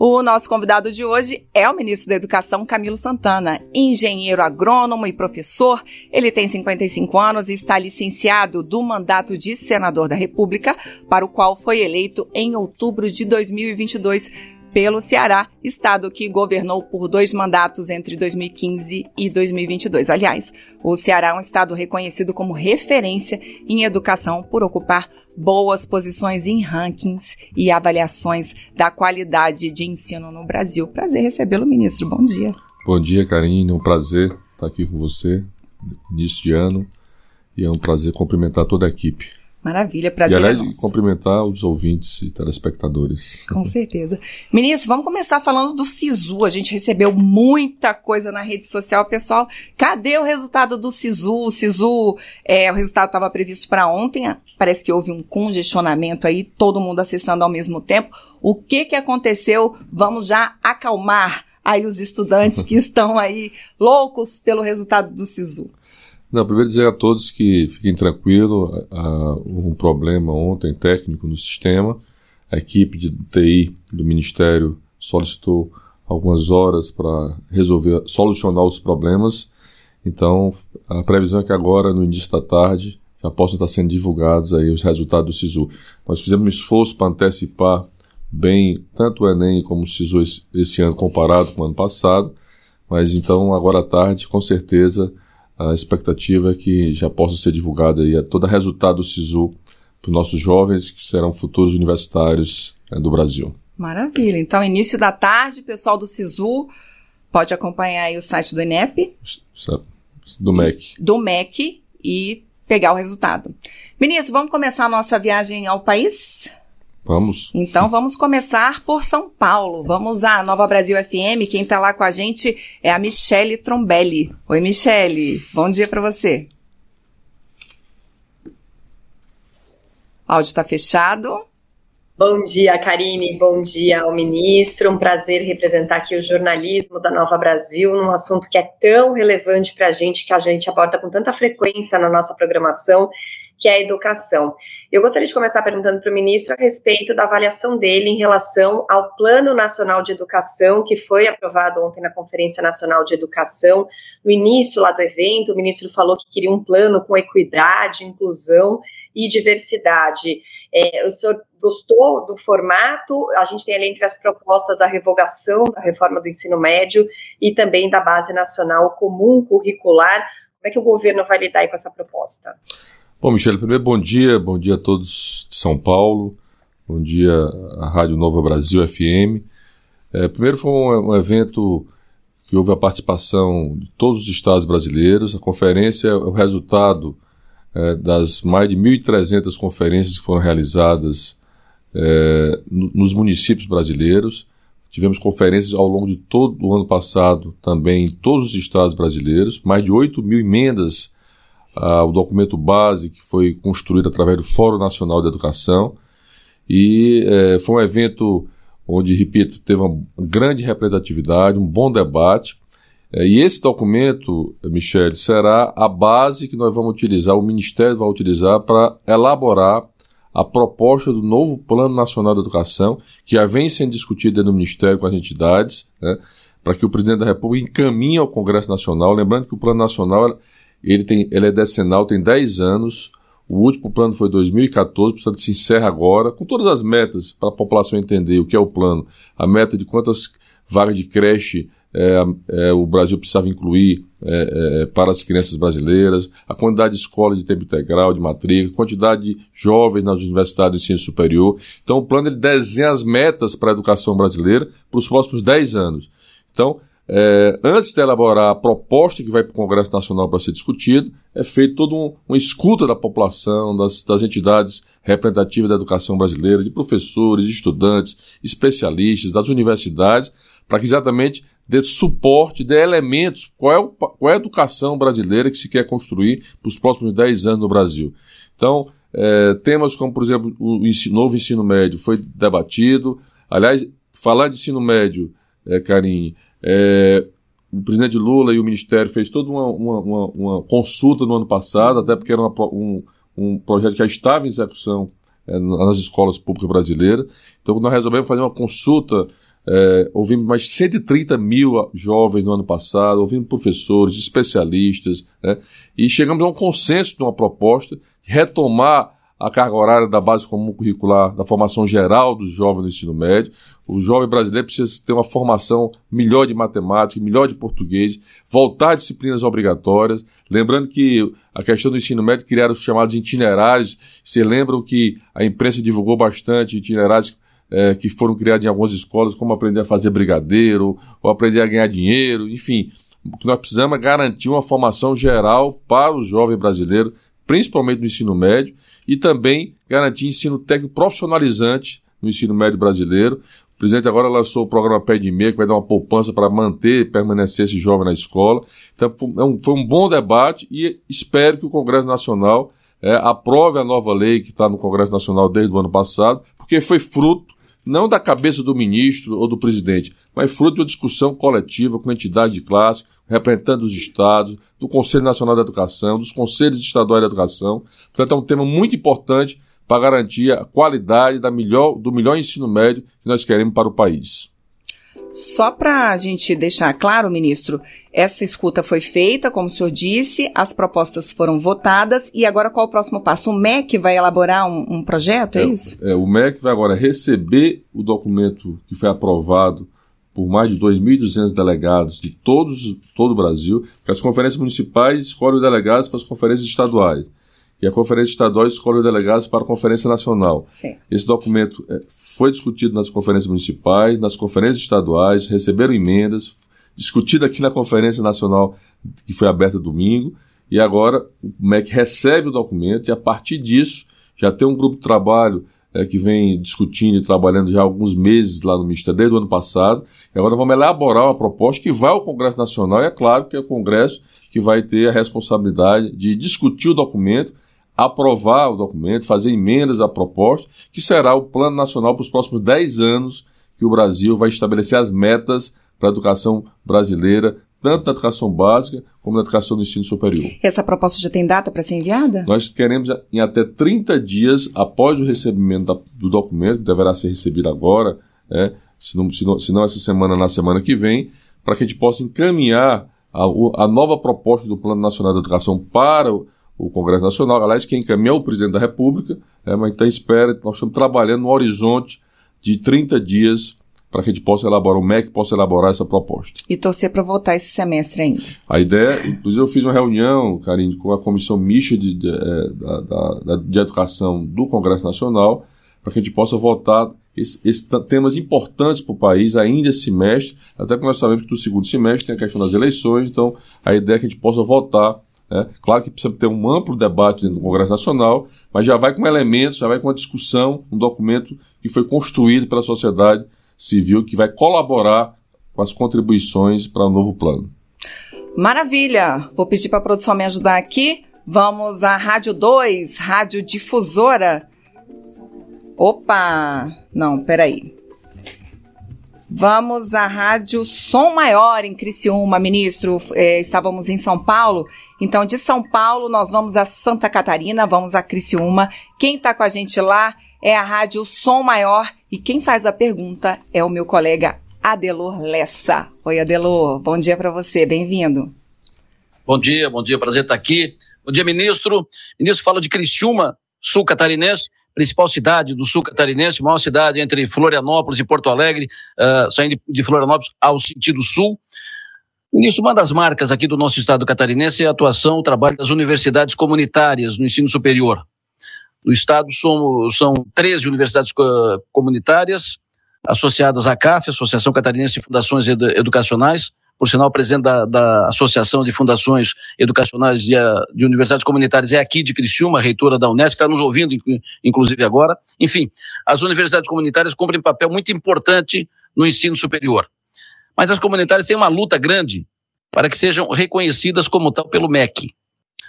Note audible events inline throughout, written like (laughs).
O nosso convidado de hoje é o ministro da Educação, Camilo Santana, engenheiro agrônomo e professor. Ele tem 55 anos e está licenciado do mandato de senador da República, para o qual foi eleito em outubro de 2022 pelo Ceará, estado que governou por dois mandatos entre 2015 e 2022. Aliás, o Ceará é um estado reconhecido como referência em educação por ocupar boas posições em rankings e avaliações da qualidade de ensino no Brasil. Prazer recebê-lo, ministro. Bom dia. Bom dia, Karine. Um prazer estar aqui com você, de ano, e é um prazer cumprimentar toda a equipe. Maravilha, prazer. E aliás, é cumprimentar os ouvintes e telespectadores. Com certeza. Ministro, vamos começar falando do SISU. A gente recebeu muita coisa na rede social. Pessoal, cadê o resultado do SISU? O SISU, é, o resultado estava previsto para ontem. Parece que houve um congestionamento aí, todo mundo acessando ao mesmo tempo. O que, que aconteceu? Vamos já acalmar aí os estudantes que (laughs) estão aí loucos pelo resultado do SISU. Não, primeiro dizer a todos que fiquem tranquilos, houve um problema ontem técnico no sistema, a equipe de TI do Ministério solicitou algumas horas para resolver, solucionar os problemas, então a previsão é que agora, no início da tarde, já possam estar sendo divulgados aí os resultados do SISU. Nós fizemos um esforço para antecipar bem tanto o Enem como o SISU esse, esse ano comparado com o ano passado, mas então agora à tarde, com certeza, a expectativa é que já possa ser divulgado aí todo o resultado do SISU para os nossos jovens que serão futuros universitários né, do Brasil. Maravilha. Então, início da tarde, pessoal do SISU pode acompanhar aí o site do INEP. Do MEC. Do MEC e pegar o resultado. Ministro, vamos começar a nossa viagem ao país? Vamos. Então vamos começar por São Paulo. Vamos à Nova Brasil FM. Quem está lá com a gente é a Michele Trombelli. Oi, Michele. Bom dia para você. O áudio está fechado. Bom dia, Karine. Bom dia ao ministro. Um prazer representar aqui o jornalismo da Nova Brasil num assunto que é tão relevante para a gente, que a gente aborda com tanta frequência na nossa programação que é a educação. Eu gostaria de começar perguntando para o ministro a respeito da avaliação dele em relação ao Plano Nacional de Educação, que foi aprovado ontem na Conferência Nacional de Educação. No início lá do evento, o ministro falou que queria um plano com equidade, inclusão e diversidade. É, o senhor gostou do formato? A gente tem ali entre as propostas a revogação da reforma do ensino médio e também da Base Nacional Comum Curricular. Como é que o governo vai lidar com essa proposta? Bom, Michele, primeiro bom dia, bom dia a todos de São Paulo, bom dia à Rádio Nova Brasil FM. É, primeiro foi um, um, evento que houve a participação de todos os estados brasileiros. A conferência é o resultado é, das mais de 1.300 conferências que foram realizadas é, no, nos municípios brasileiros. Tivemos conferências ao longo de todo o ano passado também em todos os estados brasileiros, mais de 8 mil emendas ah, o documento base que foi construído através do Fórum Nacional de Educação. E eh, foi um evento onde, repito, teve uma grande representatividade, um bom debate. Eh, e esse documento, Michele, será a base que nós vamos utilizar, o Ministério vai utilizar para elaborar a proposta do novo Plano Nacional de Educação, que já vem sendo discutido dentro do Ministério com as entidades, né, para que o presidente da República encaminhe ao Congresso Nacional. Lembrando que o Plano Nacional ele, tem, ele é decenal, tem 10 anos. O último plano foi 2014, portanto se encerra agora, com todas as metas para a população entender o que é o plano. A meta de quantas vagas de creche é, é, o Brasil precisava incluir é, para as crianças brasileiras, a quantidade de escolas de tempo integral, de matrícula, quantidade de jovens nas universidades de ensino superior. Então o plano ele desenha as metas para a educação brasileira para os próximos 10 anos. Então, é, antes de elaborar a proposta que vai para o Congresso Nacional para ser discutido, é feito toda um, uma escuta da população, das, das, entidades representativas da educação brasileira, de professores, estudantes, especialistas, das universidades, para que exatamente dê suporte, dê elementos, qual é, o, qual é a educação brasileira que se quer construir para os próximos 10 anos no Brasil. Então, é, temas como, por exemplo, o ensino, novo ensino médio foi debatido. Aliás, falar de ensino médio, é, Karim, é, o presidente Lula e o Ministério fez toda uma, uma, uma, uma consulta no ano passado, até porque era um, um projeto que já estava em execução é, nas escolas públicas brasileiras. Então nós resolvemos fazer uma consulta É, ouvimos mais de 130 mil jovens no ano passado, ouvimos professores, especialistas, né, e chegamos a um consenso de uma proposta de retomar a carga horária da base comum curricular, da formação geral dos jovens do ensino médio. O jovem brasileiro precisa ter uma formação melhor de matemática, melhor de português, voltar a disciplinas obrigatórias. Lembrando que a questão do ensino médio criaram os chamados itinerários. Você lembram que a imprensa divulgou bastante itinerários é, que foram criados em algumas escolas, como aprender a fazer brigadeiro, ou aprender a ganhar dinheiro, enfim. O que nós precisamos é garantir uma formação geral para o jovem brasileiro, principalmente no ensino médio, e também garantir ensino técnico profissionalizante no ensino médio brasileiro. O presidente agora lançou o programa Pé de Meia, que vai dar uma poupança para manter e permanecer esse jovem na escola. Então, foi um, foi um bom debate e espero que o Congresso Nacional é, aprove a nova lei que está no Congresso Nacional desde o ano passado, porque foi fruto não da cabeça do ministro ou do presidente, mas fruto de uma discussão coletiva com entidades de classe, representando os estados, do Conselho Nacional da Educação, dos Conselhos Estaduais da Educação. Portanto, é um tema muito importante para garantir a qualidade da melhor, do melhor ensino médio que nós queremos para o país. Só para a gente deixar claro, ministro, essa escuta foi feita, como o senhor disse, as propostas foram votadas e agora qual o próximo passo? O MEC vai elaborar um, um projeto, é, é isso? É, o MEC vai agora receber o documento que foi aprovado por mais de 2.200 delegados de todos, todo o Brasil, que as conferências municipais escolhem os delegados para as conferências estaduais. E a conferência estadual escolhe os delegados para a conferência nacional. Sim. Esse documento é, foi discutido nas conferências municipais, nas conferências estaduais, receberam emendas, discutido aqui na conferência nacional que foi aberta domingo, e agora o MEC recebe o documento e a partir disso já tem um grupo de trabalho é, que vem discutindo e trabalhando já há alguns meses lá no Ministério, desde o ano passado. E agora vamos elaborar uma proposta que vai ao Congresso Nacional, e é claro que é o Congresso que vai ter a responsabilidade de discutir o documento, aprovar o documento, fazer emendas à proposta, que será o Plano Nacional para os próximos 10 anos que o Brasil vai estabelecer as metas para a educação brasileira tanto na educação básica como na educação do ensino superior. Essa proposta já tem data para ser enviada? Nós queremos, em até 30 dias após o recebimento da, do documento, que deverá ser recebido agora, é, se, não, se, não, se não essa semana, na semana que vem, para que a gente possa encaminhar a, a, nova proposta do Plano Nacional de Educação para o, o Congresso Nacional. Aliás, quem encaminha é o presidente da República, é, mas então espera, nós estamos trabalhando no horizonte de 30 dias para que a gente possa elaborar, o MEC possa elaborar essa proposta. E torcer para votar esse semestre ainda. A ideia, inclusive eu fiz uma reunião, Karine, com a Comissão Mista de, de, é, da, da, de Educação do Congresso Nacional, para que a gente possa votar esses, temas importantes para o país ainda esse semestre, até porque nós sabemos que no segundo semestre tem a questão das eleições, então a ideia é que a gente possa votar né? Claro que precisa ter um amplo debate dentro do Congresso Nacional, mas já vai com elementos, já vai com uma discussão, um documento que foi construído pela sociedade civil que vai colaborar com as contribuições para o novo plano. Maravilha! Vou pedir para a produção me ajudar aqui. Vamos à Rádio 2, Rádio Difusora. Opa! Não, peraí. Vamos à Rádio Som Maior em Criciúma, ministro. É, estávamos em São Paulo, então de São Paulo nós vamos a Santa Catarina, vamos a Criciúma. Quem está com a gente lá é a Rádio Som Maior e quem faz a pergunta é o meu colega Adelor Lessa. Oi, Adelor, bom dia para você, bem-vindo. Bom dia, bom dia, prazer estar aqui. Bom dia, ministro. Ministro fala de Criciúma, sul catarinense, principal cidade do sul catarinense, maior cidade entre Florianópolis e Porto Alegre, uh, saindo de Florianópolis ao sentido sul. Ministro, uma das marcas aqui do nosso estado catarinense é a atuação, o trabalho das universidades comunitárias no ensino superior. No estado são, são 13 universidades comunitárias associadas à CAF, Associação Catarinense de Fundações Educacionais, por sinal, presidente da, da, Associação de Fundações Educacionais de, de, Universidades Comunitárias é aqui de Criciúma, reitora da Unesco, está nos ouvindo, inclusive agora. Enfim, as universidades comunitárias cumprem papel muito importante no ensino superior. Mas as comunitárias têm uma luta grande para que sejam reconhecidas como tal pelo MEC.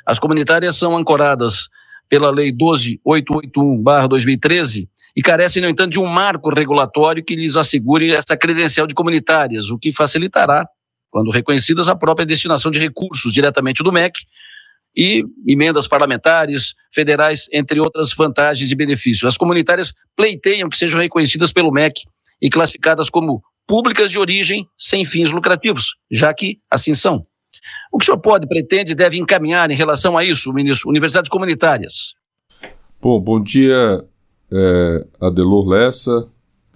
As comunitárias são ancoradas pela Lei 12881-2013 e carecem, no entanto, de um marco regulatório que lhes assegure essa credencial de comunitárias, o que facilitará, quando reconhecidas, a própria destinação de recursos diretamente do MEC e emendas parlamentares, federais, entre outras vantagens e benefícios. As comunitárias pleiteiam que sejam reconhecidas pelo MEC e classificadas como públicas de origem sem fins lucrativos, já que assim são. O que o senhor pode, pretende e deve encaminhar em relação a isso, ministro? Universidades comunitárias. Bom, bom dia, é, Adelor Lessa,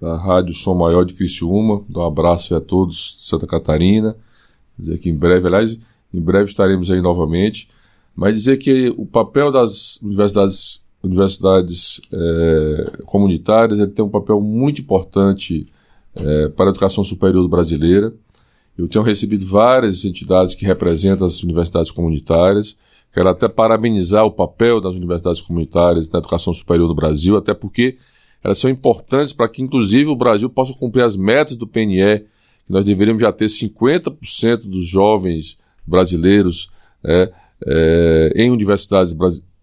da Rádio Som Maior de Criciúma. Dá um abraço a todos de Santa Catarina. Dizer que em breve, aliás, em breve estaremos aí novamente. Mas dizer que o papel das universidades, universidades é, comunitárias ele tem um papel muito importante é, para a educação superior brasileira. Eu tenho recebido várias entidades que representam as universidades comunitárias. Quero até parabenizar o papel das universidades comunitárias na educação superior no Brasil, até porque elas são importantes para que, inclusive, o Brasil possa cumprir as metas do PNE, que nós deveríamos já ter 50% dos jovens brasileiros é, é, em universidades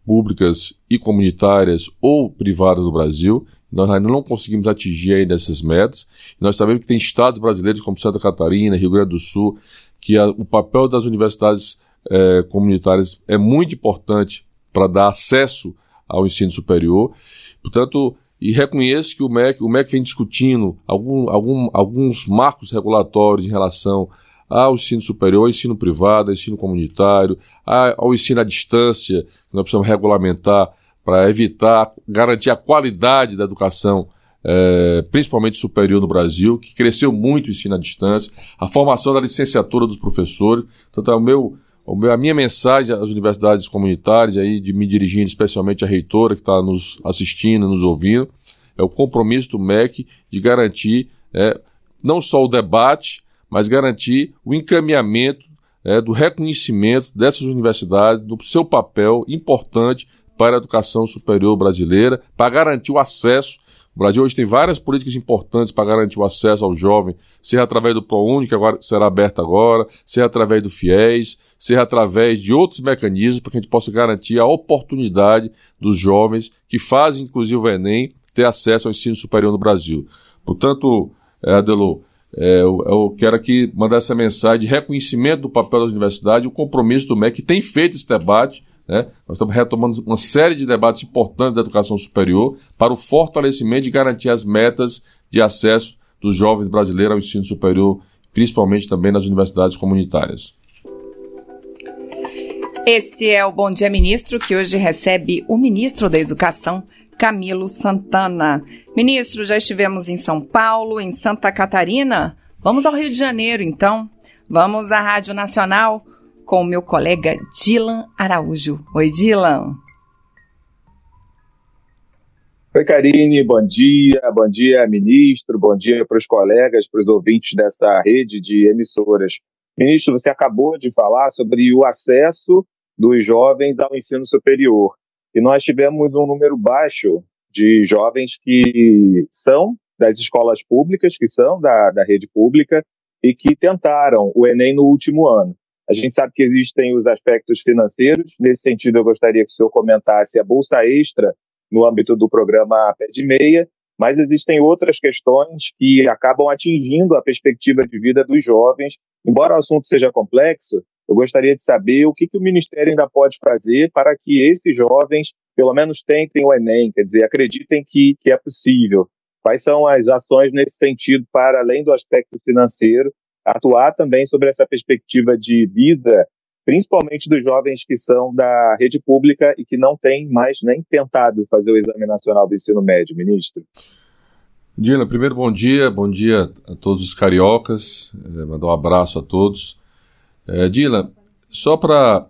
públicas e comunitárias ou privadas do Brasil. Nós ainda não conseguimos atingir ainda essas metas. Nós sabemos que tem estados brasileiros como Santa Catarina, Rio Grande do Sul, que a, o papel das universidades é, comunitárias é muito importante para dar acesso ao ensino superior. Portanto, e reconheço que o MEC, o MEC vem discutindo algum, algum, alguns marcos regulatórios em relação ao ensino superior, ao ensino privado, ao ensino comunitário, ao ensino à distância, que nós precisamos regulamentar para evitar, garantir a qualidade da educação, é, principalmente superior no Brasil, que cresceu muito o ensino à distância, a formação da licenciatura dos professores. Então, meu, o meu, a minha mensagem às universidades comunitárias, aí, de me dirigindo especialmente à reitora que está nos assistindo, nos ouvindo, é o compromisso do MEC de garantir é, não só o debate, mas garantir o encaminhamento é, do reconhecimento dessas universidades, do seu papel importante para a educação superior brasileira, para garantir o acesso. Brasil hoje tem várias políticas importantes para garantir o acesso ao jovem, seja através do ProUni, que agora será aberto agora, seja através do FIES, seja através de outros mecanismos para que a gente possa garantir a oportunidade dos jovens que fazem, inclusive, o Enem, ter acesso ao ensino superior no Brasil. Portanto, Adelô, é, eu, eu, quero aqui mandar essa mensagem de reconhecimento do papel da universidade, o compromisso do MEC, que tem feito esse debate, né? Nós estamos retomando uma série de debates importantes da educação superior para o fortalecimento e garantir as metas de acesso dos jovens brasileiros ao ensino superior, principalmente também nas universidades comunitárias. Este é o Bom Dia Ministro, que hoje recebe o ministro da Educação, Camilo Santana. Ministro, já estivemos em São Paulo, em Santa Catarina. Vamos ao Rio de Janeiro, então. Vamos à Rádio Nacional com o meu colega Dilan Araújo. Oi, Dilan. Oi, Karine, bom dia. Bom dia, ministro. Bom dia para os colegas, para os ouvintes dessa rede de emissoras. Ministro, você acabou de falar sobre o acesso dos jovens ao ensino superior. E nós tivemos um número baixo de jovens que são das escolas públicas, que são da, da rede pública, e que tentaram o Enem no último ano. A gente sabe que existem os aspectos financeiros. Nesse sentido, eu gostaria que o senhor comentasse a bolsa extra no âmbito do programa Pé de Meia, mas existem outras questões que acabam atingindo a perspectiva de vida dos jovens. Embora o assunto seja complexo, eu gostaria de saber o que, que o Ministério ainda pode fazer para que esses jovens, pelo menos, tentem o Enem, quer dizer, acreditem que, que é possível. Quais são as ações nesse sentido, para além do aspecto financeiro, atuar também sobre essa perspectiva de vida, principalmente dos jovens que são da rede pública e que não têm mais nem tentado fazer o Exame Nacional do Ensino Médio, ministro. Dila, primeiro bom dia, bom dia a todos os cariocas, é, mandar um abraço a todos. É, Dila, só para,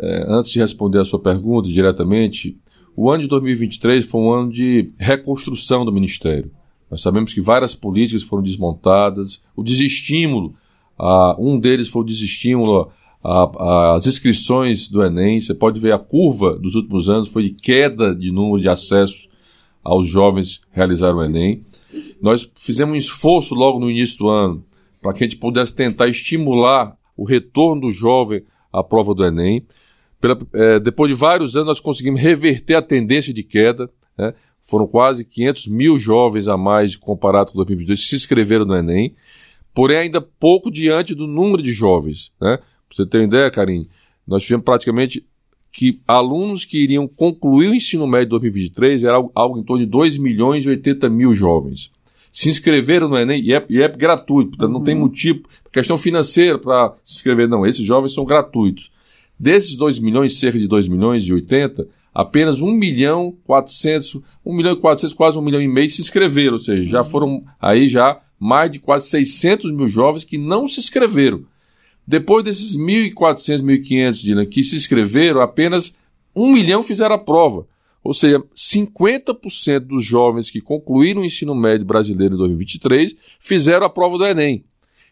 é, antes de responder a sua pergunta diretamente, o ano de 2023 foi um ano de reconstrução do Ministério. Nós sabemos que várias políticas foram desmontadas, o desestímulo, uh, um deles foi o desestímulo às inscrições do Enem. Você pode ver a curva dos últimos anos foi de queda de número de acessos aos jovens realizar o Enem. Nós fizemos um esforço logo no início do ano para que a gente pudesse tentar estimular o retorno do jovem à prova do Enem. Pela, é, depois de vários anos, nós conseguimos reverter a tendência de queda. Né? Foram quase 500 mil jovens a mais comparado com 2022 que se inscreveram no Enem, porém ainda pouco diante do número de jovens. Né? Pra você ter uma ideia, Karine, nós tivemos praticamente que alunos que iriam concluir o ensino médio de 2023 era algo, algo em torno de 2 milhões e 80 mil jovens. se inscreveram no Enem, e é, e é gratuito, portanto uhum. não tem uhum. motivo, questão financeira para se inscrever, não. Esses jovens são gratuitos. Desses 2 milhões, cerca de 2 milhões e 80, apenas 1 milhão 400, 1 milhão e 400, quase 1 milhão e meio se inscreveram, ou seja, já uhum. foram aí já mais de quase 600 mil jovens que não se inscreveram. Depois desses 1.400, 1.500 que se inscreveram, apenas 1 milhão fizeram a prova. Ou seja, 50% dos jovens que concluíram o ensino médio brasileiro em 2023 fizeram a prova do Enem.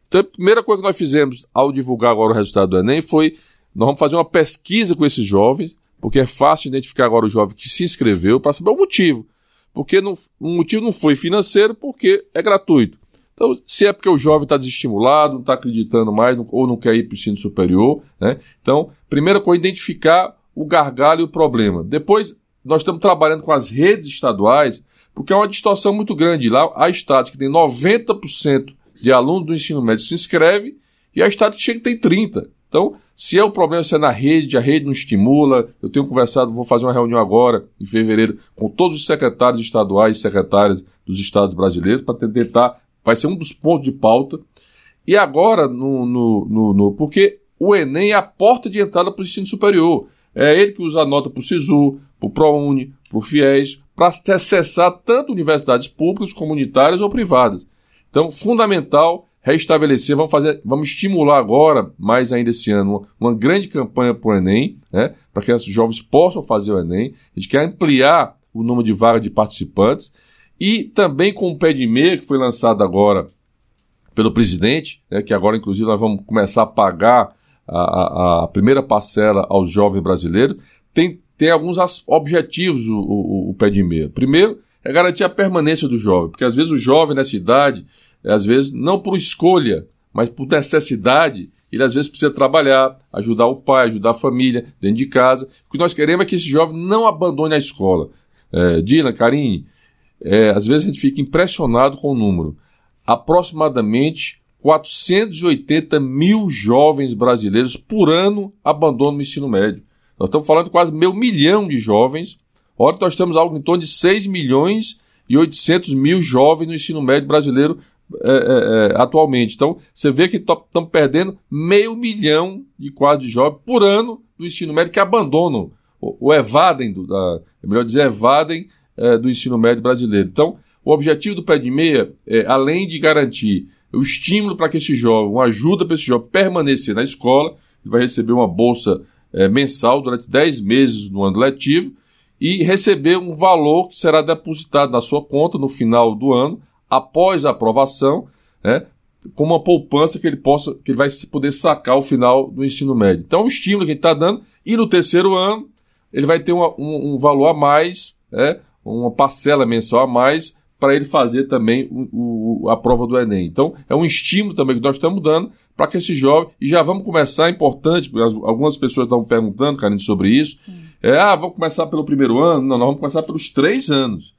Então, a primeira coisa que nós fizemos ao divulgar agora o resultado do Enem foi: nós vamos fazer uma pesquisa com esses jovens, porque é fácil identificar agora o jovem que se inscreveu para saber o motivo. Porque não, o motivo não foi financeiro, porque é gratuito. Então, se é porque o jovem está desestimulado, não está acreditando mais, ou não quer ir para o ensino superior, né? Então, primeira coisa, identificar o gargalo e o problema. Depois, nós estamos trabalhando com as redes estaduais, porque é uma distorção muito grande. Lá há estados que tem 90% de alunos do ensino médio se inscreve e há estados que chega tem 30%. Então, se é o problema se é na rede, a rede não estimula. Eu tenho conversado, vou fazer uma reunião agora, em fevereiro, com todos os secretários estaduais e secretários dos estados brasileiros, para tentar vai ser um dos pontos de pauta. E agora, no, no, no, no porque o Enem é a porta de entrada para o ensino superior. É ele que usa a nota para o SISU, para o ProUni, para o FIES, para acessar tanto universidades públicas, comunitárias ou privadas. Então, fundamental restabelecer, vamos fazer, vamos estimular agora, mais ainda esse ano, uma, uma grande campanha para o Enem, né, para que os jovens possam fazer o Enem. A gente quer ampliar o número de vagas de participantes e também com o pé de meia, que foi lançado agora pelo presidente, né, que agora, inclusive, nós vamos começar a pagar a, a, a primeira parcela aos jovens brasileiros, tem, tem alguns objetivos o, o, o pé de meia. Primeiro, é garantir a permanência do jovem, porque às vezes o jovem nessa idade, às vezes não por escolha, mas por necessidade, ele às vezes precisa trabalhar, ajudar o pai, ajudar a família dentro de casa. O que nós queremos é que esse jovem não abandone a escola. É, Dina, Karine, é, às vezes a gente fica impressionado com o número. Aproximadamente 480 mil jovens brasileiros por ano abandonam o ensino médio. Nós estamos falando de quase meio milhão de jovens. Olha, nós temos algo em torno de 6 milhões e 800 mil jovens no ensino médio brasileiro é, é, é, atualmente. Então, você vê que estamos perdendo meio milhão de quadros de jovens por ano do ensino médio que abandonam, ou, evadem, do, da, é melhor dizer, evadem é, do ensino médio brasileiro. Então, o objetivo do pé de meia é, além de garantir o estímulo para que esse jovem, uma ajuda para esse jovem permanecer na escola, ele vai receber uma bolsa é, mensal durante 10 meses no ano letivo e receber um valor que será depositado na sua conta no final do ano, após a aprovação, né, com uma poupança que ele possa, que ele vai poder sacar ao final do ensino médio. Então, o estímulo que ele está dando, e no terceiro ano, ele vai ter uma, um, um, valor a mais, né, uma parcela mensal a mais para ele fazer também o, o, a prova do Enem. Então, é um estímulo também que nós estamos dando para que esse jovem, e já vamos começar, é importante, porque algumas pessoas estão perguntando, Karine, sobre isso, hum. é, ah, vamos começar pelo primeiro ano? Não, nós vamos começar pelos três anos.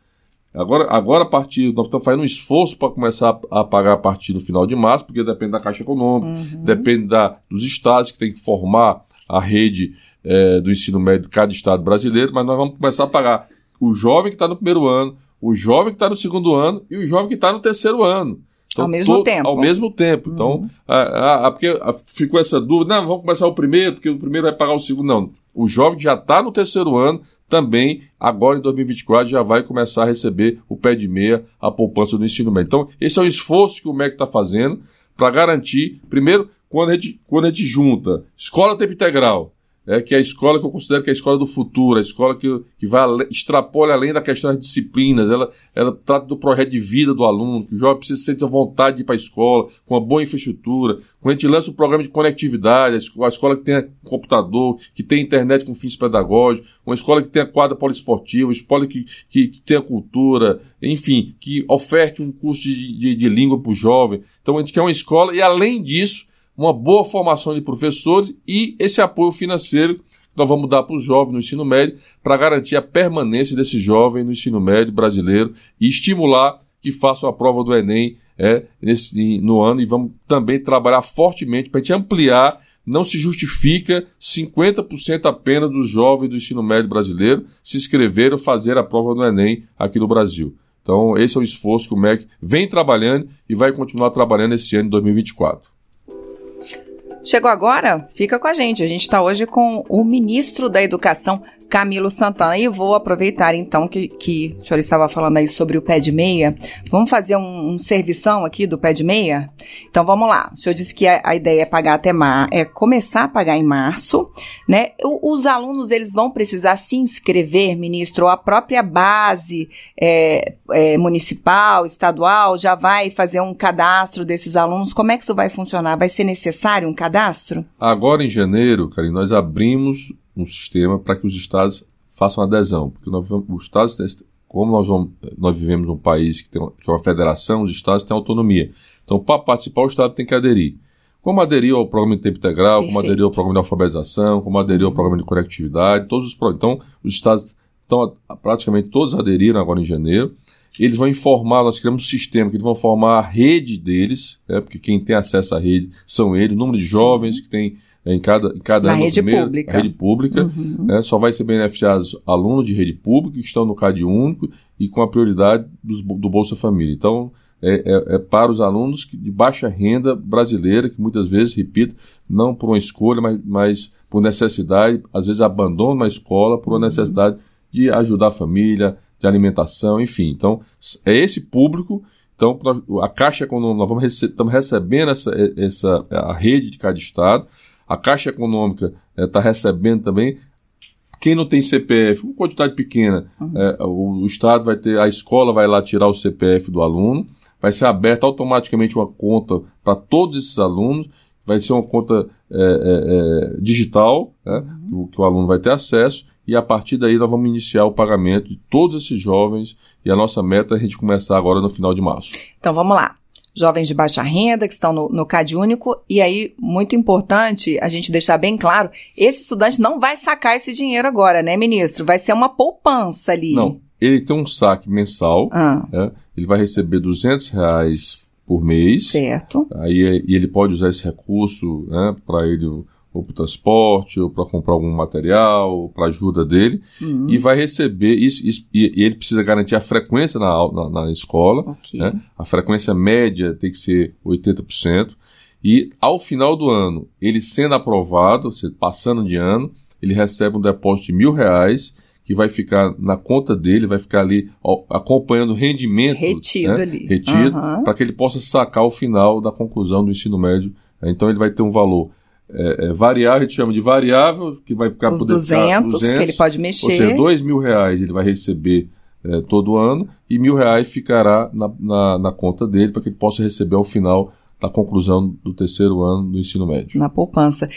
Agora, agora a partir, nós estamos fazendo um esforço para começar a, a, pagar a partir do final de março, porque depende da Caixa Econômica, uhum. depende da, dos estados que tem que formar a rede é, do ensino médio de cada estado brasileiro, mas nós vamos começar a pagar o jovem que está no primeiro ano, o jovem que está no segundo ano e o jovem que está no terceiro ano. Então, ao mesmo tempo. Ao mesmo tempo. Então, uhum. Então, a, a, porque a, ficou essa dúvida, não, vamos começar o primeiro, porque o primeiro vai pagar o segundo. Não, o jovem já está no terceiro ano, também, agora em 2024, já vai começar a receber o pé de meia, a poupança do ensino médio. Então, esse é o esforço que o MEC está fazendo para garantir, primeiro, quando a, gente, quando a gente junta escola tempo integral, é, que é a escola que eu considero que é a escola do futuro, a escola que, que vai extrapola além da questão das disciplinas, ela, ela trata do projeto de vida do aluno, que o jovem precisa sentir vontade de ir para a escola, com uma boa infraestrutura, quando a gente lança o um programa de conectividade, a escola que tenha computador, que tenha internet com fins pedagógicos, uma escola que tenha quadra poliesportiva, uma escola que, que, que tenha cultura, enfim, que oferte um curso de, de, de língua para o jovem. Então a gente quer uma escola e, além disso, uma boa formação de professores e esse apoio financeiro que nós vamos dar para os jovens no ensino médio para garantir a permanência desse jovem no ensino médio brasileiro e estimular que façam a prova do Enem é, nesse, no ano e vamos também trabalhar fortemente para a gente ampliar. Não se justifica 50% apenas dos jovens do ensino médio brasileiro se inscrever ou fazer a prova do Enem aqui no Brasil. Então, esse é o esforço que o MEC vem trabalhando e vai continuar trabalhando esse ano de 2024. Chegou agora? Fica com a gente. A gente está hoje com o ministro da Educação, Camilo Santana. E vou aproveitar então que, que o senhor estava falando aí sobre o pé de meia. Vamos fazer um, um servição aqui do pé de meia? Então vamos lá. O senhor disse que a, a ideia é pagar até mar, é começar a pagar em março, né? O, os alunos eles vão precisar se inscrever, ministro, ou a própria base é, é, municipal, estadual, já vai fazer um cadastro desses alunos. Como é que isso vai funcionar? Vai ser necessário um cadastro? Agora em janeiro, Karine, nós abrimos um sistema para que os estados façam adesão, porque nós, os estados, como nós, vamos, nós vivemos um país que, tem que é uma federação, os estados têm autonomia. Então, para participar, o estado tem que aderir. Como aderiu ao programa de tempo integral, Perfeito. como aderiu ao programa de alfabetização, como aderiu ao programa de conectividade, todos os então os estados estão praticamente todos aderiram agora em janeiro. Eles vão informar, nós criamos um sistema que eles vão formar a rede deles, né, porque quem tem acesso à rede são eles, o número de jovens que tem em cada, em cada ano rede primeiro, pública. rede pública, Uhum. né, só vai ser beneficiados alunos de rede pública que estão no CAD único e com a prioridade dos, do Bolsa Família. Então, é, é, é para os alunos de baixa renda brasileira, que muitas vezes, repito, não por uma escolha, mas, mas por necessidade, às vezes abandonam a escola por uma necessidade de ajudar a família, de alimentação, enfim. Então, é esse público. Então, a Caixa Econômica, nós vamos rece estamos recebendo essa, essa, a rede de cada estado. A Caixa Econômica está recebendo também. Quem não tem CPF, uma quantidade pequena, é, o, o Estado vai ter, a escola vai lá tirar o CPF do aluno, vai ser aberta automaticamente uma conta para todos esses alunos, vai ser uma conta é, é, é, digital, né, que, o, que o aluno vai ter acesso, e a partir daí nós vamos iniciar o pagamento de todos esses jovens, e a nossa meta é a gente começar agora no final de março. Então vamos lá. Jovens de baixa renda que estão no, no CAD único, e aí, muito importante a gente deixar bem claro: esse estudante não vai sacar esse dinheiro agora, né, ministro? Vai ser uma poupança ali. Não, ele tem um saque mensal, Ah, né, ele vai receber 200 reais por mês, certo. Aí e ele pode usar esse recurso né, para ele ou para o transporte, ou para comprar algum material, para ajuda dele, Hum, e vai receber isso, isso- e, e ele precisa garantir a frequência na, na, na escola, ok. né? a frequência média tem que ser 80%, e ao final do ano, ele sendo aprovado, passando de ano, ele recebe um depósito de mil reais, que vai ficar na conta dele, vai ficar ali ó, acompanhando o rendimento Retido né, ali. retido, Aham. para que ele possa sacar ao final da conclusão do ensino médio. Então ele vai ter um valor é, é, variável, a gente chama de variável, que vai ficar Os poder ficar 200, que ele pode ou mexer. seja, dois mil reais ele vai receber é, todo ano e mil reais ficará na, na, na conta dele para que ele possa receber ao final da conclusão do terceiro ano do ensino médio. na poupança.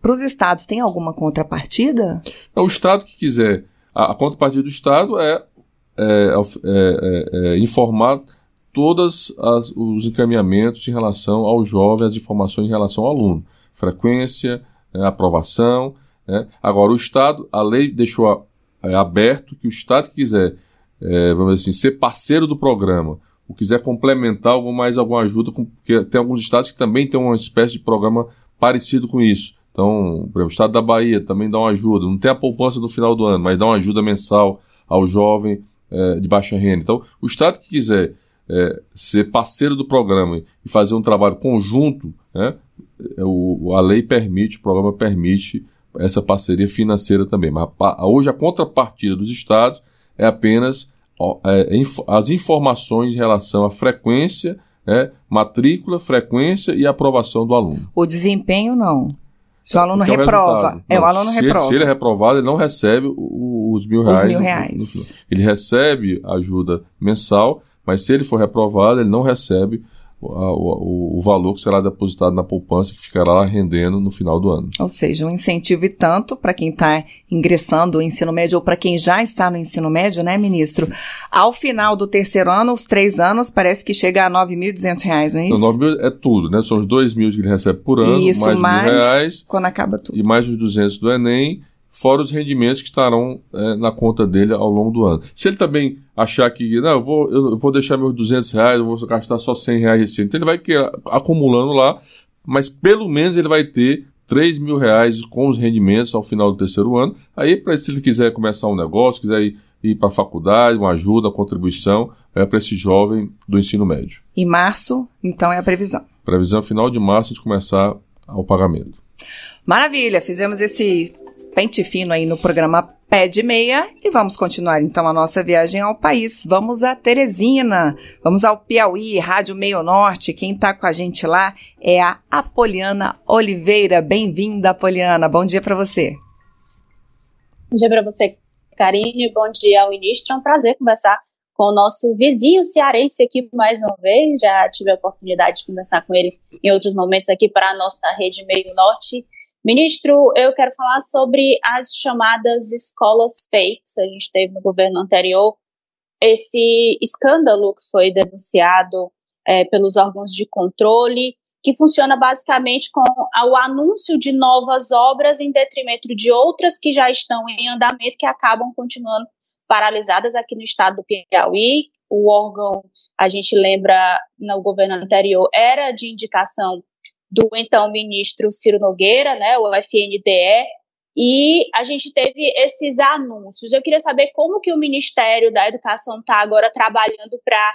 Para os estados, tem alguma contrapartida? Então, o Estado que quiser, a, a contrapartida do Estado é, é, é, é, é, informar todos os encaminhamentos em relação ao jovem, as informações em relação ao aluno. Frequência, é, aprovação. né? Agora, o Estado, a lei deixou é, aberto que o Estado que quiser, é, vamos dizer assim, ser parceiro do programa, ou quiser complementar algum, mais alguma ajuda, porque tem alguns estados que também têm uma espécie de programa parecido com isso. Então, por exemplo, o estado da Bahia também dá uma ajuda. Não tem a poupança no final do ano, mas dá uma ajuda mensal ao jovem eh, de baixa renda. Então, o estado que quiser eh, ser parceiro do programa e fazer um trabalho conjunto, né, o, a lei permite, o programa permite essa parceria financeira também. Mas a hoje a contrapartida dos estados é apenas ó, é, inf- as informações em relação à frequência, né, matrícula, frequência e aprovação do aluno. O desempenho, não. Se o aluno é reprova. É, o Não, aluno se ele- reprova. se ele é reprovado, ele não recebe o- os mil Os reais. mil no- reais. ele recebe ajuda mensal, mas se ele for reprovado, ele não recebe o, o- o valor que será depositado na poupança, que ficará lá rendendo no final do ano. Ou seja, um incentivo e tanto para quem está ingressando no ensino médio ou para quem já está no ensino médio, né, ministro? Ao final do terceiro ano, os três anos, parece que chega a 9.200 reais, não é Então, isso? 9 mil é tudo, né? São os 2 mil que ele recebe por ano, Isso, mais, mais- mil reais Quando acaba tudo. e mais os 200 do Enem, fora os rendimentos que estarão eh, na conta dele ao longo do ano. Se ele também achar que, não, eu vou, eu vou deixar meus 200 reais, eu vou gastar só 100 reais esse ano, então ele vai que, acumulando lá, mas pelo menos ele vai ter 3 mil reais com os rendimentos ao final do terceiro ano. Aí, pra, se ele quiser começar um negócio, quiser ir ir para a faculdade, uma ajuda, uma contribuição é, para esse jovem do ensino médio. Em março, então, é a previsão. Previsão final de março de começar o pagamento. Maravilha, fizemos esse pente fino aí no programa Pé de Meia e vamos continuar então a nossa viagem ao país. Vamos a Teresina, vamos ao Piauí, Rádio Meio Norte. Quem está com a gente lá é a Apoliana Oliveira. Bem-vinda, Apoliana. Bom dia para você. Bom dia para você, Karine. Bom dia ao ministro. É um prazer conversar com o nosso vizinho cearense aqui mais uma vez. Já tive a oportunidade de conversar com ele em outros momentos aqui para a nossa rede Meio Norte. Ministro, eu quero falar sobre as chamadas escolas fakes. A gente teve no governo anterior esse escândalo que foi denunciado é, pelos órgãos de controle, que funciona basicamente com o anúncio de novas obras em detrimento de outras que já estão em andamento, que acabam continuando paralisadas aqui no estado do Piauí. O órgão, a gente lembra, no governo anterior, era de indicação do então ministro Ciro Nogueira, né, o FNDE, e a gente teve esses anúncios. Eu queria saber como que o Ministério da Educação está agora trabalhando para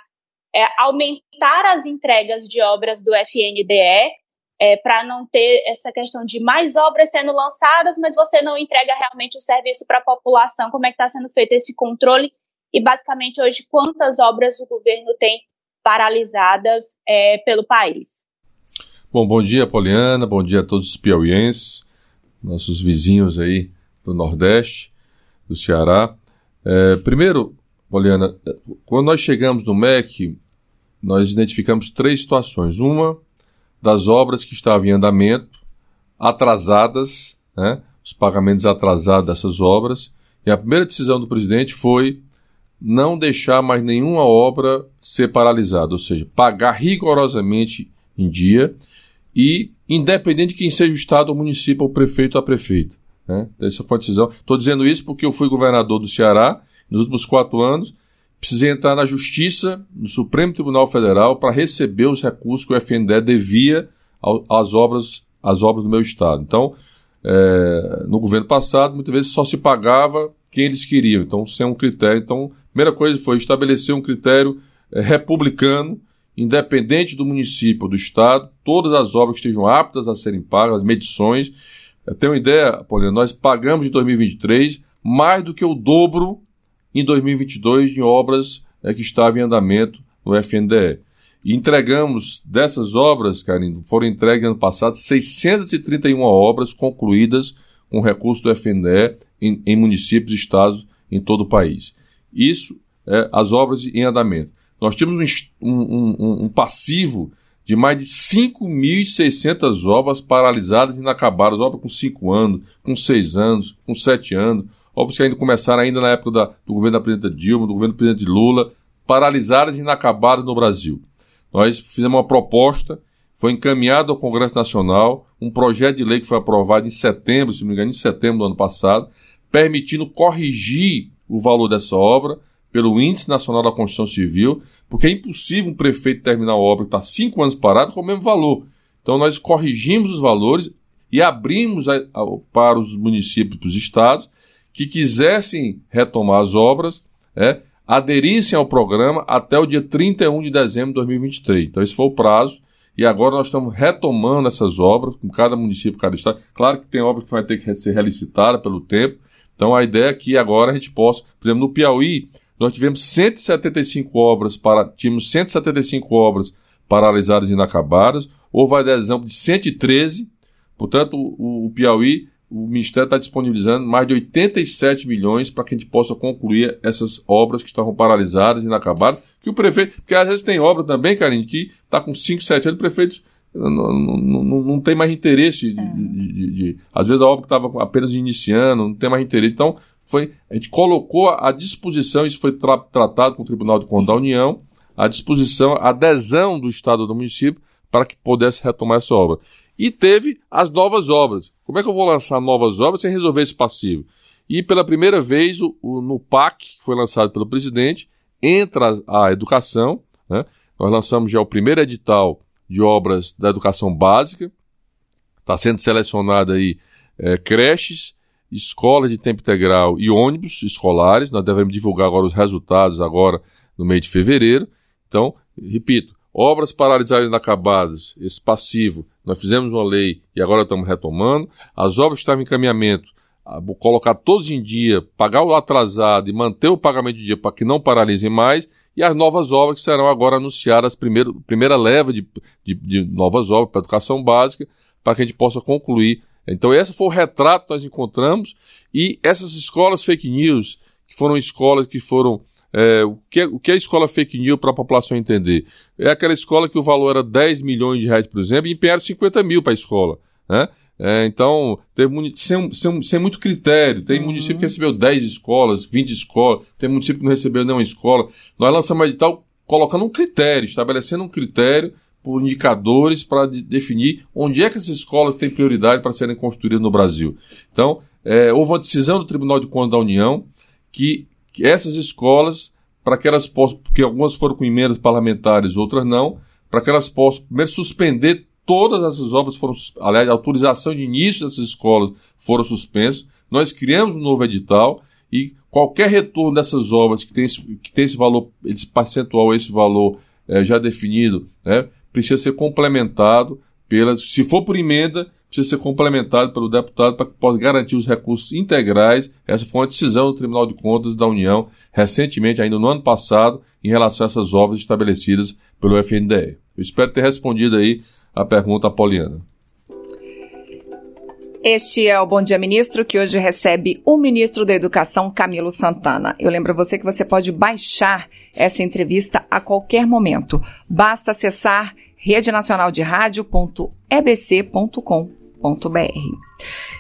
é, aumentar as entregas de obras do FNDE, é, para não ter essa questão de mais obras sendo lançadas, mas você não entrega realmente o serviço para a população. Como é que está sendo feito esse controle? E basicamente hoje quantas obras o governo tem paralisadas é, pelo país? Bom, bom dia, Poliana, bom dia a todos os piauienses, nossos vizinhos aí do Nordeste, do Ceará. É, primeiro, Poliana, quando nós chegamos no MEC, nós identificamos três situações. Uma, das obras que estavam em andamento, atrasadas, né, os pagamentos atrasados dessas obras, e a primeira decisão do presidente foi não deixar mais nenhuma obra ser paralisada, ou seja, pagar rigorosamente em dia e independente de quem seja o Estado, o município, o prefeito ou a prefeita. Né? Essa foi a decisão. Estou dizendo isso porque eu fui governador do Ceará nos últimos quatro anos, precisei entrar na Justiça, no Supremo Tribunal Federal, para receber os recursos que o FNDE devia às obras, às obras do meu Estado. Então, é, no governo passado, muitas vezes só se pagava quem eles queriam, então sem um critério. Então, a primeira coisa foi estabelecer um critério é, republicano independente do município ou do estado, todas as obras que estejam aptas a serem pagas, as medições. Eu tenho uma ideia, Paulinho, nós pagamos em 2023 mais do que o dobro em 2022 de obras é, que estavam em andamento no FNDE. E entregamos dessas obras, Karine, foram entregues ano passado 631 obras concluídas com recurso do FNDE em, em municípios e estados em todo o país. Isso é as obras em andamento. Nós tínhamos um, um, um passivo de mais de 5.600 obras paralisadas e inacabadas, obras com 5 anos, com 6 anos, com 7 anos, obras que ainda começaram ainda na época da, do governo da presidenta Dilma, do governo do presidente Lula, paralisadas e inacabadas no Brasil. Nós fizemos uma proposta, foi encaminhado ao Congresso Nacional, um projeto de lei que foi aprovado em setembro, se não me engano, em setembro do ano passado, permitindo corrigir o valor dessa obra, pelo Índice Nacional da Construção Civil, porque é impossível um prefeito terminar a obra que está cinco anos parado com o mesmo valor. Então nós corrigimos os valores e abrimos a, a, para os municípios, para os estados, que quisessem retomar as obras, é, aderissem ao programa até o dia 31 de dezembro de 2023. Então esse foi o prazo. E agora nós estamos retomando essas obras, com cada município, cada estado. Claro que tem obra que vai ter que ser relicitada pelo tempo. Então a ideia é que agora a gente possa, por exemplo, no Piauí, nós tivemos 175 obras para tínhamos 175 obras paralisadas e inacabadas, houve adesão de 113, portanto, o, o Piauí, o Ministério está disponibilizando mais de 87 milhões para que a gente possa concluir essas obras que estavam paralisadas e inacabadas, que o prefeito, porque às vezes tem obra também, Karine, que está com 5, 7 anos, o prefeito não, não, não, não tem mais interesse de, é. de, de, de, às vezes a obra que estava apenas iniciando, não tem mais interesse, então foi, a gente colocou à disposição, isso foi tra tratado com o Tribunal de Contas da União, à disposição, a adesão do Estado do município para que pudesse retomar essa obra. E teve as novas obras. Como é que eu vou lançar novas obras sem resolver esse passivo? E pela primeira vez, o, o, no PAC, que foi lançado pelo presidente, entra a, a educação. Né? Nós lançamos já o primeiro edital de obras da educação básica. Está sendo selecionado aí é, creches, escolas de tempo integral e ônibus escolares. Nós devemos divulgar agora os resultados agora no mês de fevereiro. Então, repito, obras paralisadas e inacabadas, esse passivo, nós fizemos uma lei e agora estamos retomando. As obras que estavam em encaminhamento, colocar todos em dia, pagar o atrasado e manter o pagamento de dia para que não paralisem mais. E as novas obras que serão agora anunciadas, primeiro, primeira leva de, de, de novas obras para educação básica, para que a gente possa concluir. Então, esse foi o retrato que nós encontramos. E essas escolas fake news, que foram escolas que foram é, o, que é, o que é a escola fake news para a população entender? É aquela escola que o valor era 10 milhões de reais, por exemplo, e empenharam 50 mil para a escola. Né? É, então, teve sem, sem, sem, muito critério. Tem uhum. município que recebeu 10 escolas, 20 escolas, tem município que não recebeu nenhuma escola. Nós lançamos edital colocando um critério, estabelecendo um critério por indicadores para de, definir onde é que essas escolas têm prioridade para serem construídas no Brasil. Então, é, houve uma decisão do Tribunal de Contas da União que que essas escolas, para que elas possam, porque algumas foram com emendas parlamentares, outras não, para que elas possam primeiro suspender todas essas obras, foram, aliás, a autorização de início dessas escolas foram suspensas. Nós criamos um novo edital e qualquer retorno dessas obras que tem esse, que tem esse valor, esse percentual, esse valor é, já definido, né, precisa ser complementado pelas, se for por emenda, precisa ser complementado pelo deputado para que possa garantir os recursos integrais. Essa foi uma decisão do Tribunal de Contas da União, recentemente, ainda no ano passado, em relação a essas obras estabelecidas pelo FNDE. Eu espero ter respondido aí a pergunta Poliana. Este é o Bom Dia Ministro, que hoje recebe o ministro da Educação, Camilo Santana. Eu lembro você que você pode baixar essa entrevista a qualquer momento. Basta acessar redenacionalderádio.ebc.com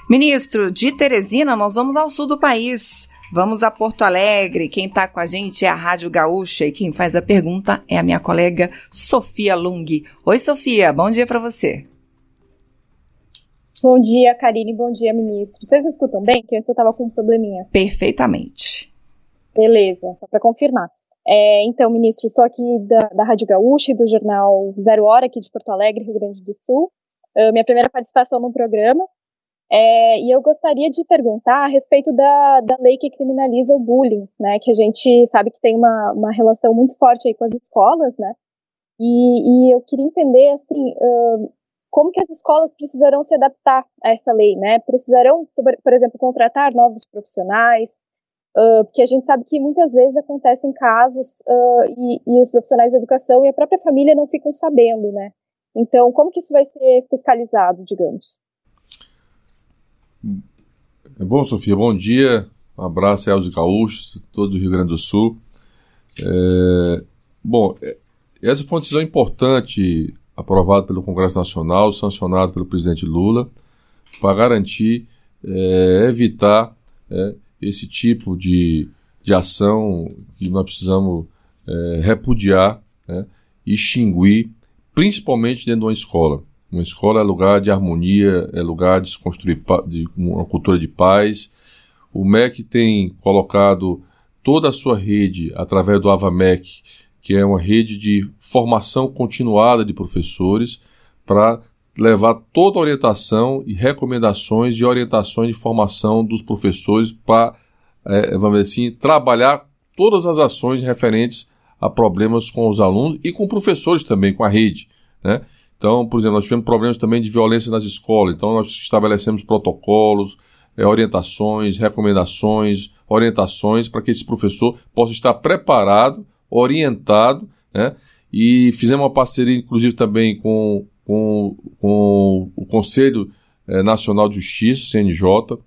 Ministro, de Teresina, nós vamos ao sul do país. Vamos a Porto Alegre. Quem está com a gente é a Rádio Gaúcha e quem faz a pergunta é a minha colega Sofia Lung. Oi, Sofia, bom dia para você. Bom dia, Karine. Bom dia, ministro. Vocês me escutam bem? Que antes eu estava com um probleminha. Perfeitamente. Beleza, só para confirmar. É, então, ministro, estou aqui da, da Rádio Gaúcha e do jornal Zero Hora, aqui de Porto Alegre, Rio Grande do Sul. Uh, minha primeira participação no programa. É, e eu gostaria de perguntar a respeito da, da lei que criminaliza o bullying, né? Que a gente sabe que tem uma, uma relação muito forte aí com as escolas, né? E, e eu queria entender, assim, uh, como que as escolas precisarão se adaptar a essa lei, né? Precisarão, por exemplo, contratar novos profissionais, uh, porque a gente sabe que muitas vezes acontecem casos uh, e, e, os profissionais da educação e a própria família não ficam sabendo, né? Então, como que isso vai ser fiscalizado, digamos? É bom, Sofia. Bom dia. Um abraço, Elza Gaúchos, todo o Rio Grande do Sul. É, bom, é, essa foi uma decisão importante aprovada pelo Congresso Nacional, sancionada pelo presidente Lula, para garantir, é, evitar é, esse tipo de, de ação que nós precisamos é, repudiar né, e extinguir principalmente dentro de uma escola. Uma escola é lugar de harmonia, é lugar de se construir de uma cultura de paz. O MEC tem colocado toda a sua rede através do AvaMEC, que é uma rede de formação continuada de professores, para levar toda a orientação e recomendações e orientações de formação dos professores para, é, vamos dizer assim, trabalhar todas as ações referentes a problemas com os alunos e com professores também, com a rede. Né? Então, por exemplo, nós tivemos problemas também de violência nas escolas, então nós estabelecemos protocolos, é, orientações, recomendações, orientações para que esse professor possa estar preparado, orientado, né? E fizemos uma parceria, inclusive, também com, com, com o Conselho é, Nacional de Justiça, CNJ,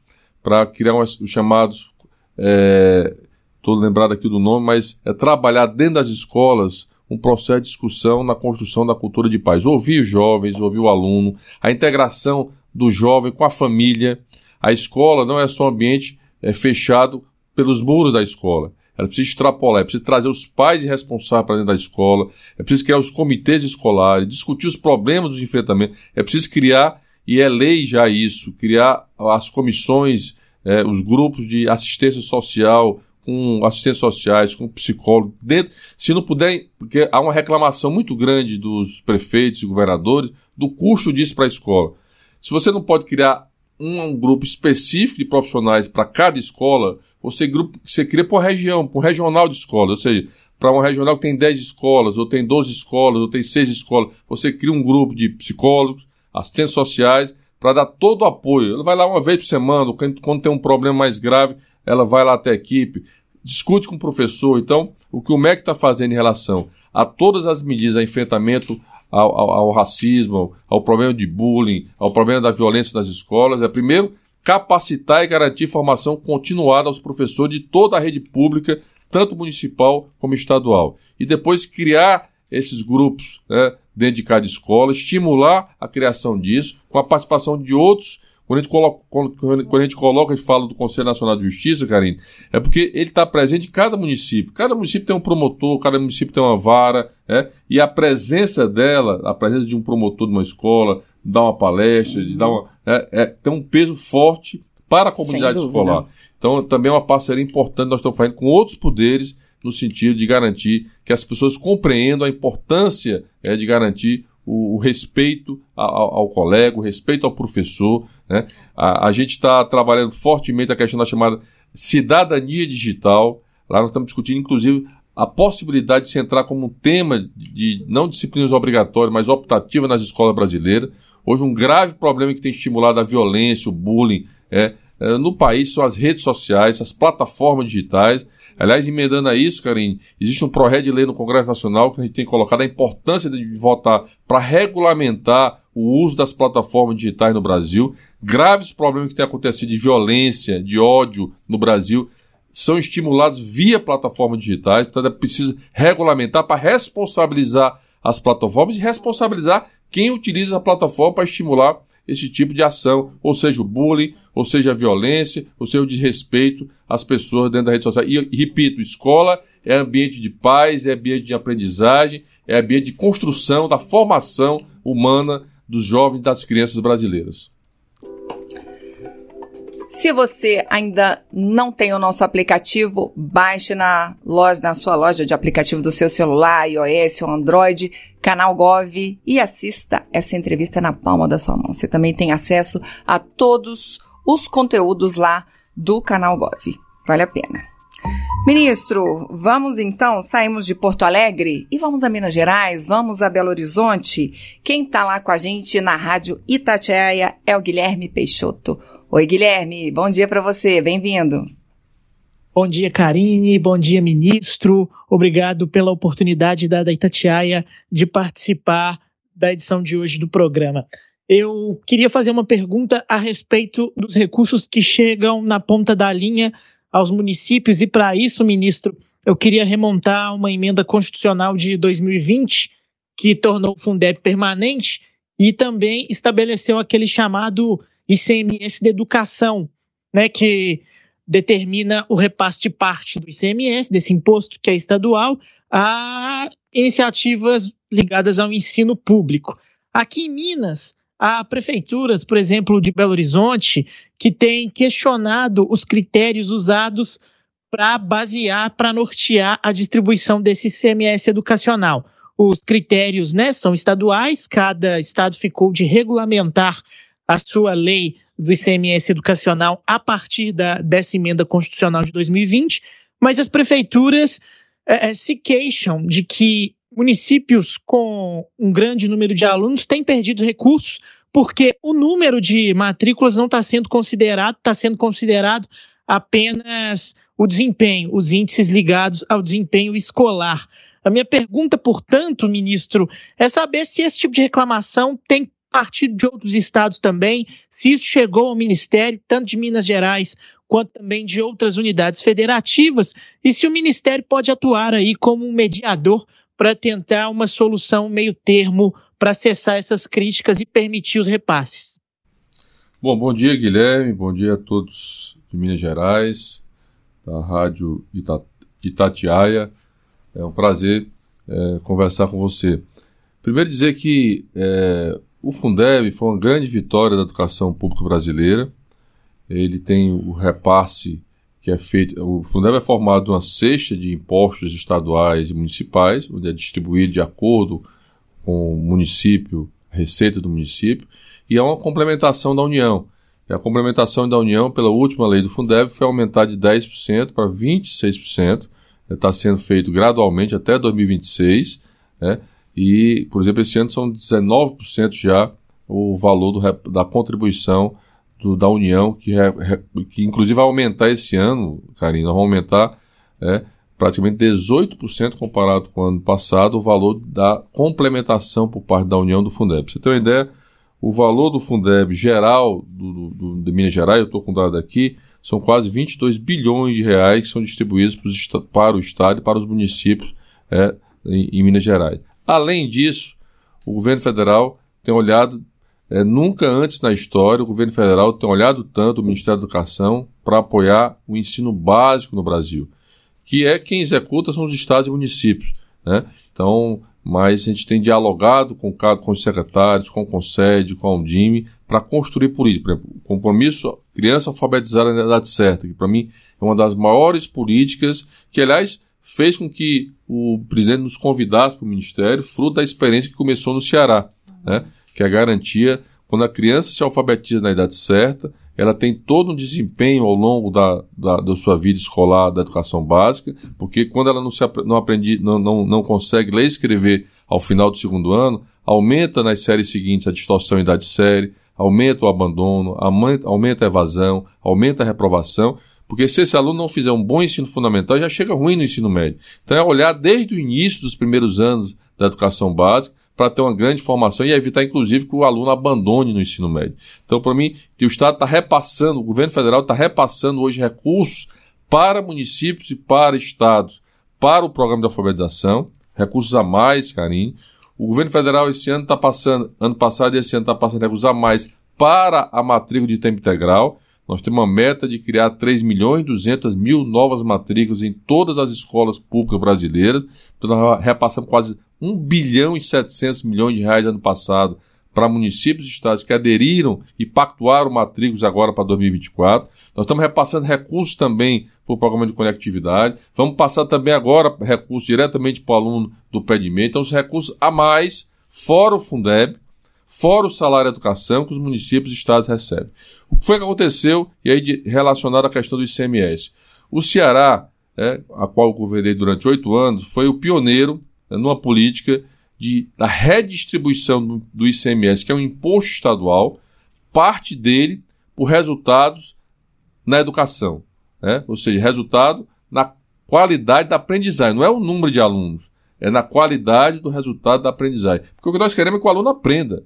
para criar um, os chamados é, estou lembrado aqui do nome, mas é trabalhar dentro das escolas um processo de discussão na construção da cultura de paz. Ouvir os jovens, ouvir o aluno, a integração do jovem com a família. A escola não é só um ambiente é, fechado pelos muros da escola. Ela precisa extrapolar, é preciso trazer os pais responsáveis para dentro da escola, é preciso criar os comitês escolares, discutir os problemas dos enfrentamentos, é preciso criar, e é lei já isso, criar as comissões, é, os grupos de assistência social, com assistentes sociais, com psicólogo, dentro, se não puder, porque há uma reclamação muito grande dos prefeitos e governadores do custo disso para a escola. Se você não pode criar um grupo específico de profissionais para cada escola, você, grupo, você cria por região, por regional de escola, ou seja, para uma regional que tem 10 escolas, ou tem 12 escolas, ou tem 6 escolas, você cria um grupo de psicólogos, assistentes sociais, para dar todo o apoio. Ela vai lá uma vez por semana, quando tem um problema mais grave, ela vai lá até a equipe, discute com o professor. Então, o que o MEC está fazendo em relação a todas as medidas, a enfrentamento ao, ao, ao, racismo, ao problema de bullying, ao problema da violência nas escolas, é primeiro capacitar e garantir formação continuada aos professores de toda a rede pública, tanto municipal como estadual. E depois criar esses grupos né, dentro de cada escola, estimular a criação disso, com a participação de outros. Quando a gente coloca, quando, a gente coloca e fala do Conselho Nacional de Justiça, Karine, é porque ele está presente em cada município. Cada município tem um promotor, cada município tem uma vara, né? e a presença dela, a presença de um promotor de uma escola, dar uma palestra, de dar uma, é, é, tem um peso forte para a comunidade escolar. Então, também é uma parceria importante nós estamos fazendo com outros poderes no sentido de garantir que as pessoas compreendam a importância é, de garantir o, o respeito ao, ao, colega, o respeito ao professor. Né? A, a gente está trabalhando fortemente a questão da chamada cidadania digital. Lá nós estamos discutindo, inclusive, a possibilidade de se entrar como um tema de não disciplinas obrigatórias, mas optativa nas escolas brasileiras. Hoje, um grave problema que tem estimulado a violência, o bullying, é, é no país são as redes sociais, as plataformas digitais. Aliás, emendando a isso, Karine, existe um projeto de lei no Congresso Nacional que a gente tem colocado a importância de votar para regulamentar o uso das plataformas digitais no Brasil. Graves problemas que têm acontecido de violência, de ódio no Brasil são estimulados via plataformas digitais, portanto é preciso regulamentar para responsabilizar as plataformas e responsabilizar quem utiliza a plataforma para estimular esse tipo de ação, ou seja, o bullying, ou seja, a violência, ou seja, o desrespeito às pessoas dentro da rede social. E, repito, escola é ambiente de paz, é ambiente de aprendizagem, é ambiente de construção da formação humana dos jovens e das crianças brasileiras. Se você ainda não tem o nosso aplicativo, baixe na loja, na sua loja de aplicativo do seu celular, iOS ou Android, canal Gov e assista essa entrevista na palma da sua mão. Você também tem acesso a todos os conteúdos lá do canal Gov. Vale a pena. Ministro, vamos então, saímos de Porto Alegre e vamos a Minas Gerais, vamos a Belo Horizonte. Quem está lá com a gente na Rádio Itatiaia é o Guilherme Peixoto. Oi, Guilherme, bom dia para você, bem-vindo. Bom dia, Karine, bom dia, ministro. Obrigado pela oportunidade da Itatiaia de participar da edição de hoje do programa. Eu queria fazer uma pergunta a respeito dos recursos que chegam na ponta da linha aos municípios, e para isso, ministro, eu queria remontar uma emenda constitucional de 2020 que tornou o Fundeb permanente e também estabeleceu aquele chamado ICMS de educação, né, que determina o repasse de parte do ICMS, desse imposto que é estadual, a iniciativas ligadas ao ensino público. Aqui em Minas, há prefeituras, por exemplo, de Belo Horizonte, que têm questionado os critérios usados para basear, para nortear a distribuição desse ICMS educacional. Os critérios né, são estaduais, cada estado ficou de regulamentar a sua lei do ICMS educacional a partir da, dessa emenda constitucional de 2020, mas as prefeituras é, se queixam de que municípios com um grande número de alunos têm perdido recursos porque o número de matrículas não está sendo considerado, está sendo considerado apenas o desempenho, os índices ligados ao desempenho escolar. A minha pergunta, portanto, ministro, é saber se esse tipo de reclamação tem partido de outros estados também, se isso chegou ao Ministério, tanto de Minas Gerais quanto também de outras unidades federativas, e se o Ministério pode atuar aí como um mediador para tentar uma solução meio termo para cessar essas críticas e permitir os repasses. Bom, bom dia, Guilherme, bom dia a todos de Minas Gerais, da Rádio Itatiaia. É um prazer é, conversar com você. Primeiro dizer que é, o Fundeb foi uma grande vitória da educação pública brasileira. Ele tem o repasse que é feito. O Fundeb é formado uma cesta de impostos estaduais e municipais, onde é distribuído de acordo com o município, a receita do município, e é uma complementação da União. E a complementação da União pela última lei do Fundeb foi aumentar de 10% para 26%. Está sendo feito gradualmente até 2026. Né? E, por exemplo, esse ano são 19% já o valor do, da contribuição do, da União, que, é, que inclusive vai aumentar esse ano, Karina, vai aumentar é, praticamente 18% comparado com o ano passado o valor da complementação por parte da União do Fundeb. Pra você ter uma ideia, o valor do Fundeb geral do, do, de Minas Gerais, eu estou com o dado aqui, são quase 22 bilhões de reais que são distribuídos para o Estado e para os municípios é, em, em Minas Gerais. Além disso, o governo federal tem olhado é, nunca antes na história o governo federal tem olhado tanto o Ministério da Educação para apoiar o ensino básico no Brasil, que é quem executa são os estados e municípios. Né? Então, mas a gente tem dialogado com, com os secretários, com o Concede, com a Undime, para construir política. Por exemplo, o compromisso criança alfabetizada na idade certa, que para mim é uma das maiores políticas, que aliás fez com que o presidente nos convidasse para o Ministério, fruto da experiência que começou no Ceará. Né? que é a garantia, quando a criança se alfabetiza na idade certa, ela tem todo um desempenho ao longo da, da, da sua vida escolar, da educação básica, porque quando ela não, se, não, aprendi, não, não, não consegue ler e escrever ao final do segundo ano, aumenta nas séries seguintes a distorção em idade série, aumenta o abandono, aumenta, a evasão, aumenta a reprovação, porque se esse aluno não fizer um bom ensino fundamental, já chega ruim no ensino médio. Então é olhar desde o início dos primeiros anos da educação básica para ter uma grande formação e evitar, inclusive, que o aluno abandone no ensino médio. Então, para mim, o Estado está repassando, o governo federal está repassando hoje recursos para municípios e para estados, para o programa de alfabetização, recursos a mais, Karine. O governo federal esse ano está passando, ano passado e esse ano está passando recursos a mais para a matrícula de tempo integral. Nós temos uma meta de criar 3 milhões e 200 mil novas matrículas em todas as escolas públicas brasileiras. Então, nós repassamos quase 1 bilhão e 700 milhões de reais ano passado para municípios e estados que aderiram e pactuaram matrículas agora para 2024. Nós estamos repassando recursos também para o programa de conectividade. Vamos passar também agora recursos diretamente para o aluno do pé de. Então, os recursos a mais, fora o Fundeb, fora o salário educação que os municípios e estados recebem. O que foi que aconteceu, e aí relacionado à questão do ICMS? O Ceará, é, a qual eu governei durante oito anos, foi o pioneiro numa política de, da redistribuição do, do ICMS, que é um imposto estadual, parte dele por resultados na educação. Né? Ou seja, resultado na qualidade da aprendizagem. Não é o número de alunos, é na qualidade do resultado da aprendizagem. Porque o que nós queremos é que o aluno aprenda.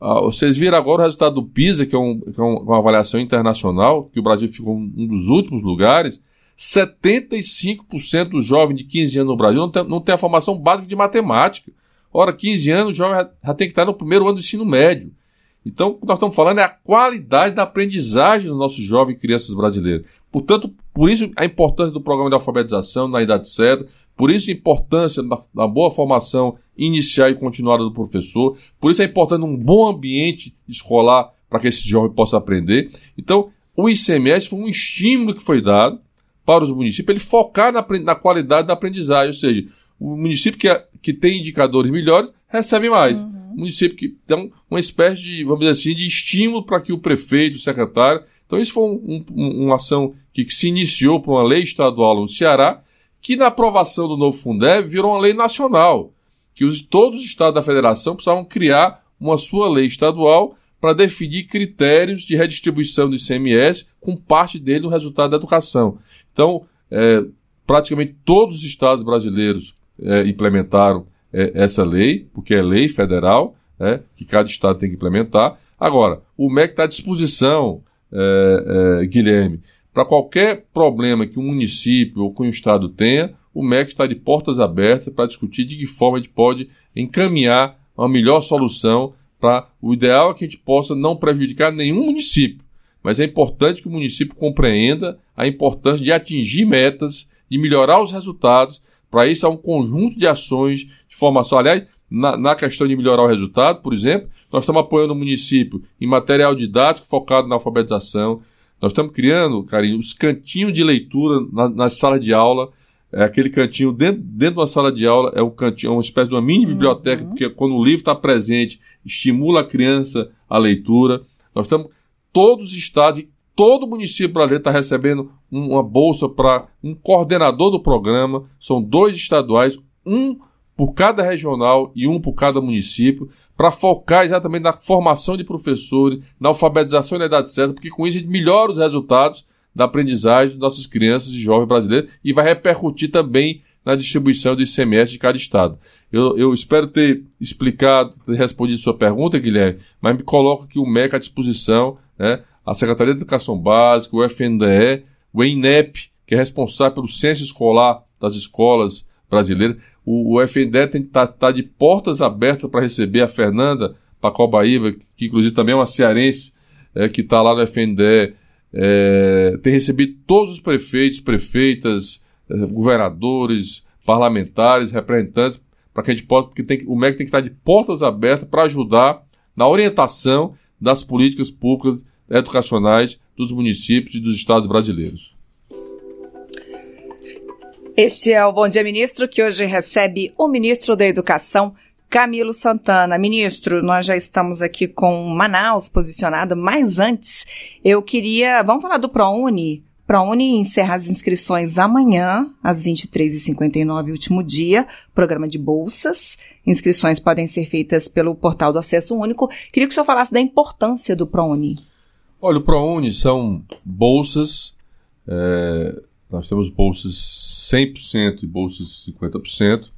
Ah, vocês viram agora o resultado do PISA, que é, um, que é uma avaliação internacional, que o Brasil ficou um dos últimos lugares. 75% dos jovens de 15 anos no Brasil não tem, não tem a formação básica de matemática. Ora, 15 anos, o jovem já, já tem que estar no primeiro ano do ensino médio. Então, o que nós estamos falando é a qualidade da aprendizagem dos nossos jovens e crianças brasileiros. Portanto, por isso a importância do programa de alfabetização na idade certa, por isso a importância da, da boa formação inicial e continuada do professor, por isso é importante um bom ambiente escolar para que esse jovem possa aprender. Então, o ICMS foi um estímulo que foi dado para os municípios, ele focar na, na qualidade da aprendizagem, ou seja, o município que, é, que tem indicadores melhores recebe mais. Uhum. O município que tem uma espécie de, vamos dizer assim, de estímulo para que o prefeito, o secretário. Então, isso foi um, um, uma ação que, que, se iniciou por uma lei estadual no Ceará, que na aprovação do novo Fundeb virou uma lei nacional, que os, todos os estados da federação precisavam criar uma sua lei estadual para definir critérios de redistribuição do ICMS, com parte dele no resultado da educação. Então, é, praticamente todos os estados brasileiros é, implementaram é, essa lei, porque é lei federal, né, que cada estado tem que implementar. Agora, o MEC está à disposição, é, é, Guilherme, para qualquer problema que um município ou que um estado tenha, o MEC está de portas abertas para discutir de que forma a gente pode encaminhar uma melhor solução para o ideal é que a gente possa não prejudicar nenhum município, mas é importante que o município compreenda a importância de atingir metas, de melhorar os resultados. Para isso, há um conjunto de ações de formação. Aliás, na, na, questão de melhorar o resultado, por exemplo, nós estamos apoiando o município em material didático focado na alfabetização. Nós estamos criando, carinho, os cantinhos de leitura na, na sala de aula. É aquele cantinho dentro, dentro da sala de aula, é um cantinho, é uma espécie de uma mini biblioteca, uhum. porque quando o livro está presente, estimula a criança a leitura. Nós estamos todos os estados, todo município brasileiro está recebendo uma bolsa para um coordenador do programa. São dois estaduais, um por cada regional e um por cada município, para focar exatamente na formação de professores, na alfabetização na idade certa, porque com isso a gente melhora os resultados da aprendizagem das nossas crianças e jovens brasileiros e vai repercutir também na distribuição do ICMS de cada estado. Eu, eu espero ter explicado, ter respondido sua pergunta, Guilherme, mas me coloco aqui o MEC à disposição, né? a Secretaria de Educação Básica, o FNDE, o INEP, que é responsável pelo censo escolar das escolas brasileiras. O, o FNDE está tá de portas abertas para receber a Fernanda Pacobaíba, que inclusive também é uma cearense, é, que está lá no FNDE, é, tem recebido todos os prefeitos, prefeitas, é, governadores, parlamentares, representantes, para que a gente possa, porque tem, o MEC tem que estar de portas abertas para ajudar na orientação das políticas públicas educacionais dos municípios e dos estados brasileiros. Este é o Bom Dia Ministro, que hoje recebe o ministro da Educação, Camilo Santana. Ministro, nós já estamos aqui com Manaus posicionado, mas antes eu queria. Vamos falar do ProUni? ProUni encerra as inscrições amanhã, às 23h59, último dia, programa de bolsas. Inscrições podem ser feitas pelo portal do Acesso Único. Queria que o senhor falasse da importância do ProUni. Olha, o ProUni são bolsas, é, nós temos bolsas 100% e bolsas 50%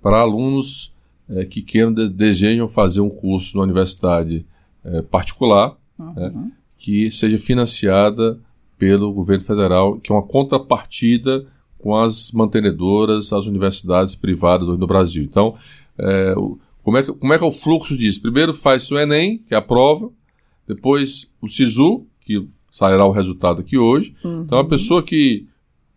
para alunos é, que queiram, de, desejam fazer um curso na universidade é, particular, uhum. Né, que seja financiada pelo governo federal, que é uma contrapartida com as mantenedoras, as universidades privadas no Brasil. Então, é, como, é que, como é que é o fluxo disso? Primeiro faz o Enem, que é a prova, depois o SISU, que sairá o resultado aqui hoje. Uhum. Então, a pessoa que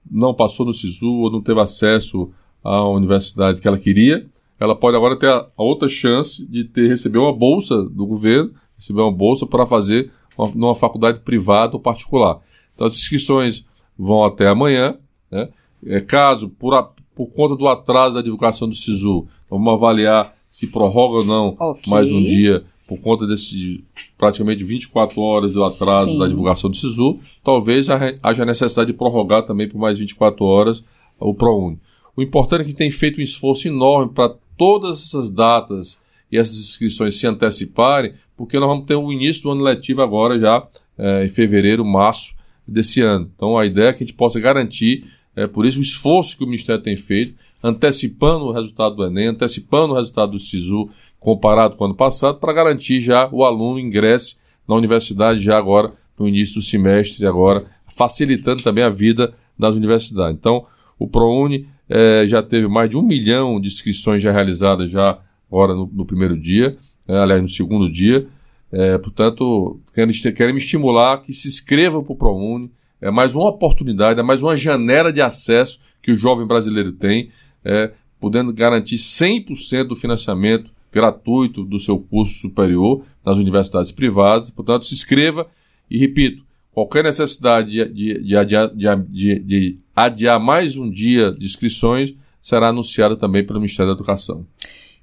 não passou no SISU ou não teve acesso à universidade que ela queria, ela pode agora ter a, a outra chance de ter receber uma bolsa do governo, receber uma bolsa para fazer uma, numa faculdade privada ou particular. Então, as inscrições vão até amanhã. Né? É, caso, por, a, por conta do atraso da divulgação do SISU, vamos avaliar se prorroga ou não okay. mais um dia por conta desse praticamente 24 horas do atraso Sim. da divulgação do SISU, talvez haja necessidade de prorrogar também por mais 24 horas o ProUni. O importante é que tem feito um esforço enorme para todas essas datas e essas inscrições se anteciparem, porque nós vamos ter o início do ano letivo agora já é, em fevereiro, março desse ano. Então a ideia é que a gente possa garantir, é, por isso o esforço que o Ministério tem feito, antecipando o resultado do Enem, antecipando o resultado do SISU, comparado com o ano passado, para garantir já o aluno ingresse na universidade já agora, no início do semestre, agora, facilitando também a vida das universidades. Então, o ProUni é, já teve mais de um milhão de inscrições já realizadas já agora no, no primeiro dia, é, aliás, no segundo dia. É, portanto, querem, me estimular que se inscrevam para o ProUni. É mais uma oportunidade, é mais uma janela de acesso que o jovem brasileiro tem, é, podendo garantir 100% do financiamento gratuito do seu curso superior nas universidades privadas. Portanto, se inscreva e, repito, qualquer necessidade de, de, de, adiar, de, de adiar mais um dia de inscrições será anunciada também pelo Ministério da Educação.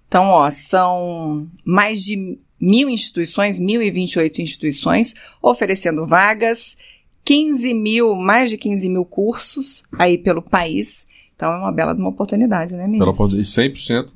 Então, ó, são mais de mil instituições, 1.028 instituições, oferecendo vagas, 15 mil, mais de 15 mil cursos aí pelo país. Então é uma bela uma oportunidade, né, ministro? 100%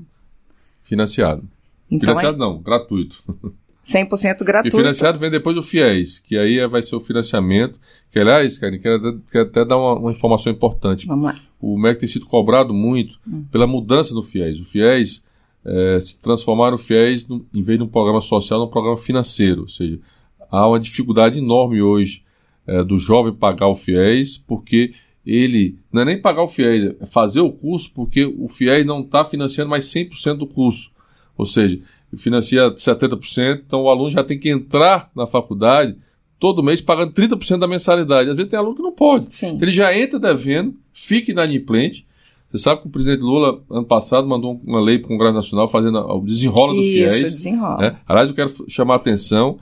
financiado. Então, financiado é... não, gratuito. (laughs) 100% gratuito. E financiado vem depois do FIES, que aí vai ser o financiamento. Que, aliás, Karen, quero, quero até dar uma, uma, informação importante. Vamos lá. O MEC tem sido cobrado muito hum. pela mudança do FIES. O FIES é, se transformar o FIES, no, em vez de um programa social, num programa financeiro. Ou seja, há uma dificuldade enorme hoje é, do jovem pagar o FIES, porque ele não é nem pagar o FIES, é fazer o curso, porque o FIES não está financiando mais 100% do curso. Ou seja, financia 70%, então o aluno já tem que entrar na faculdade todo mês pagando 30% da mensalidade. Às vezes tem aluno que não pode. Sim. Ele já entra devendo, fica inadimplente, você sabe que o presidente Lula, ano passado, mandou uma lei para o Congresso Nacional fazendo o desenrola do Isso, FIES. desenrola. Né? Aliás, eu quero chamar a atenção,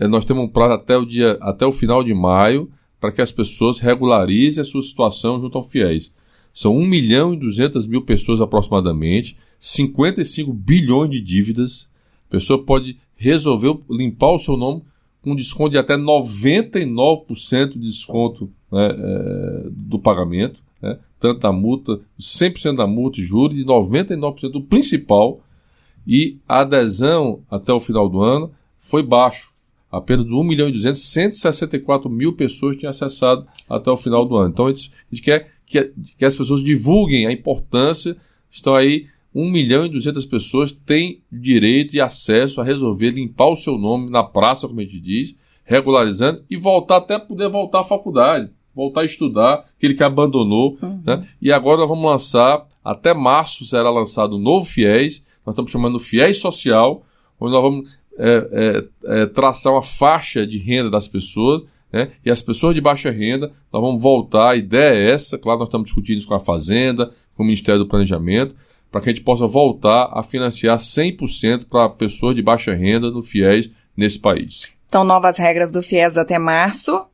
é, nós temos um prazo até o, dia, até o final de maio para que as pessoas regularizem a sua situação junto ao FIES. São 1 milhão e 200 mil pessoas aproximadamente, 55 bilhões de dívidas. A pessoa pode resolver limpar o seu nome com desconto de até 99% de desconto né, é, do pagamento, né, tanto da multa, 100% da multa e juros, e 99% do principal, e a adesão até o final do ano foi baixo. Apenas 1 milhão e 200, 164 mil pessoas tinham acessado até o final do ano. Então a gente, a gente quer que, que as pessoas divulguem a importância. Estão aí 1 milhão e 200 pessoas têm direito e acesso a resolver limpar o seu nome na praça, como a gente diz, regularizando e voltar até poder voltar à faculdade, voltar a estudar, aquele que abandonou. Uhum. Né? E agora nós vamos lançar, até março será lançado o novo FIES, nós estamos chamando FIES Social, onde nós vamos é, é, é, traçar uma faixa de renda das pessoas, né? e as pessoas de baixa renda, nós vamos voltar, a ideia é essa, claro, nós estamos discutindo isso com a Fazenda, com o Ministério do Planejamento, para que a gente possa voltar a financiar 100% para pessoas de baixa renda no FIES nesse país. Então, novas regras do FIES até março.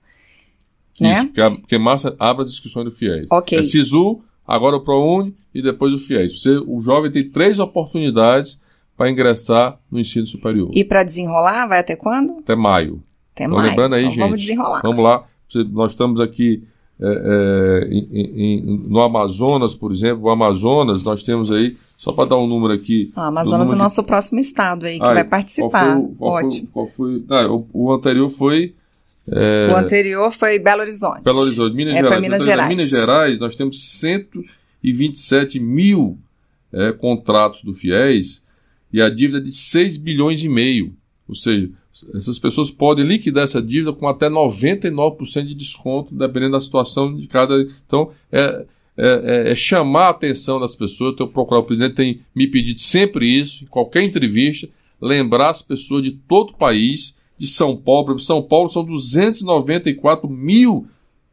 Né? Isso, porque, porque março abre as inscrições do FIES. Ok. É SISU, agora o ProUni e depois o FIES. Você, o jovem tem três oportunidades para ingressar no ensino superior. E para desenrolar, vai até quando? Até maio. Até então, maio. Lembrando aí, então, gente. Vamos desenrolar. Vamos lá. Nós estamos aqui é, é, em, em, no Amazonas, por exemplo, o Amazonas, nós temos aí, só para dar um número aqui. O Amazonas é o nosso de... próximo estado aí, que vai participar. Qual foi, qual Ótimo. Foi, qual foi, o, o, anterior foi. É... O anterior foi Belo Horizonte. Belo Horizonte, Minas é, Gerais. Foi Minas então, Gerais. Minas Gerais, nós temos 127 mil é, contratos do FIES e a dívida é de 6 bilhões e meio. Ou seja, essas pessoas podem liquidar essa dívida com até 99% de desconto, dependendo da situação de cada. Então, é, é, é chamar a atenção das pessoas. Então, procurar o presidente tem me pedido sempre isso, em qualquer entrevista, lembrar as pessoas de todo o país, de São Paulo. São Paulo são 294 mil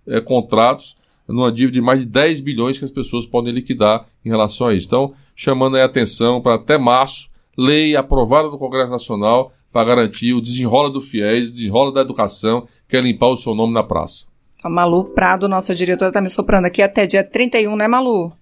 é, contratos, numa dívida de mais de 10 bilhões que as pessoas podem liquidar em relação a isso. Então, chamando a atenção para até março, lei aprovada no Congresso Nacional para garantir o desenrola do FIES, o desenrola da educação, que é limpar o seu nome na praça. A Malu Prado, nossa diretora, está me soprando aqui até dia 31, né, Malu?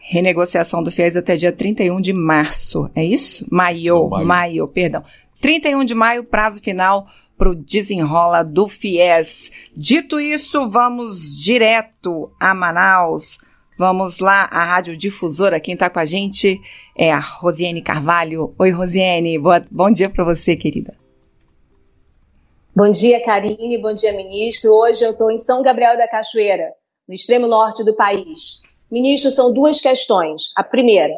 Renegociação do FIES até dia 31 de março, é isso? Maio, Não, maio. maio, perdão. 31 de maio, prazo final para o desenrola do FIES. Dito isso, vamos direto a Manaus. Vamos lá, a Rádio Difusora, quem está com a gente é a Rosiane Carvalho. Oi, Rosiane, boa, bom dia para você, querida. Bom dia, Karine, bom dia, ministro. Hoje eu estou em São Gabriel da Cachoeira, no extremo norte do país. Ministro, são duas questões. A primeira,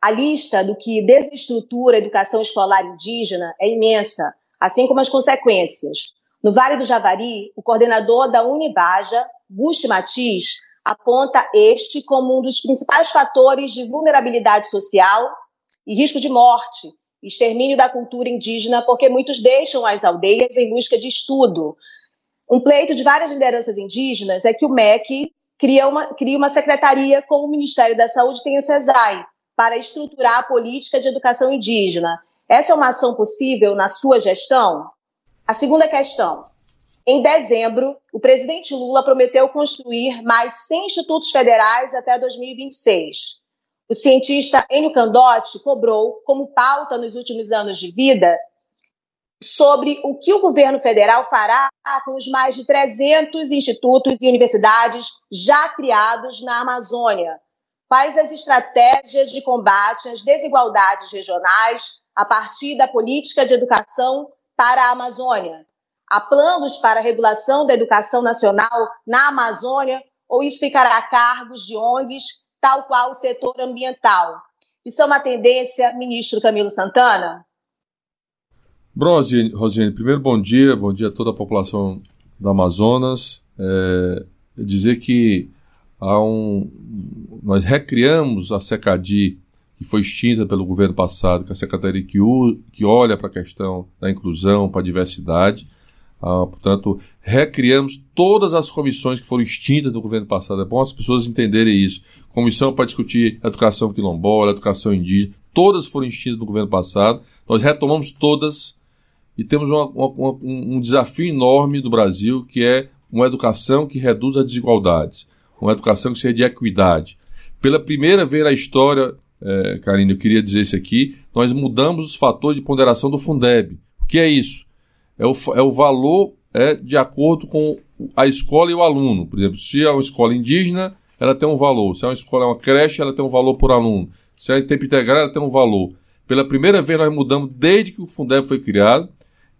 a lista do que desestrutura a educação escolar indígena é imensa, assim como as consequências. No Vale do Javari, o coordenador da Univaja, Gusti Matiz, aponta este como um dos principais fatores de vulnerabilidade social e risco de morte, extermínio da cultura indígena, porque muitos deixam as aldeias em busca de estudo. Um pleito de várias lideranças indígenas é que o MEC cria uma, cria uma secretaria com o Ministério da Saúde, tem a CESAI, para estruturar a política de educação indígena. Essa é uma ação possível na sua gestão? A segunda questão. Em dezembro, o presidente Lula prometeu construir mais 100 institutos federais até 2026. O cientista Enio Candotti cobrou como pauta nos últimos anos de vida sobre o que o governo federal fará com os mais de 300 institutos e universidades já criados na Amazônia. Quais as estratégias de combate às desigualdades regionais a partir da política de educação para a Amazônia? Há planos para a regulação da educação nacional na Amazônia ou isso ficará a cargos de ONGs, tal qual o setor ambiental? Isso é uma tendência, ministro Camilo Santana? Rosiane, Rosiane, primeiro bom dia, bom dia a toda a população do Amazonas. É, dizer que há um, nós recriamos a SECADI, que foi extinta pelo governo passado, que é a secretaria que, que olha para a questão da inclusão, para a diversidade. Ah, portanto, recriamos todas as comissões que foram extintas no governo passado. É bom as pessoas entenderem isso. Comissão para discutir educação quilombola, educação indígena, todas foram extintas no governo passado. Nós retomamos todas e temos uma, uma, um desafio enorme do Brasil, que é uma educação que reduz as desigualdades, uma educação que seja de equidade. Pela primeira vez na história, é, Karine, eu queria dizer isso aqui, nós mudamos os fatores de ponderação do Fundeb que é isso? É o, é o valor é, de acordo com a escola e o aluno. Por exemplo, se é uma escola indígena, ela tem um valor. Se é uma escola, é uma creche, ela tem um valor por aluno. Se é em tempo integral, ela tem um valor. Pela primeira vez, nós mudamos desde que o Fundeb foi criado.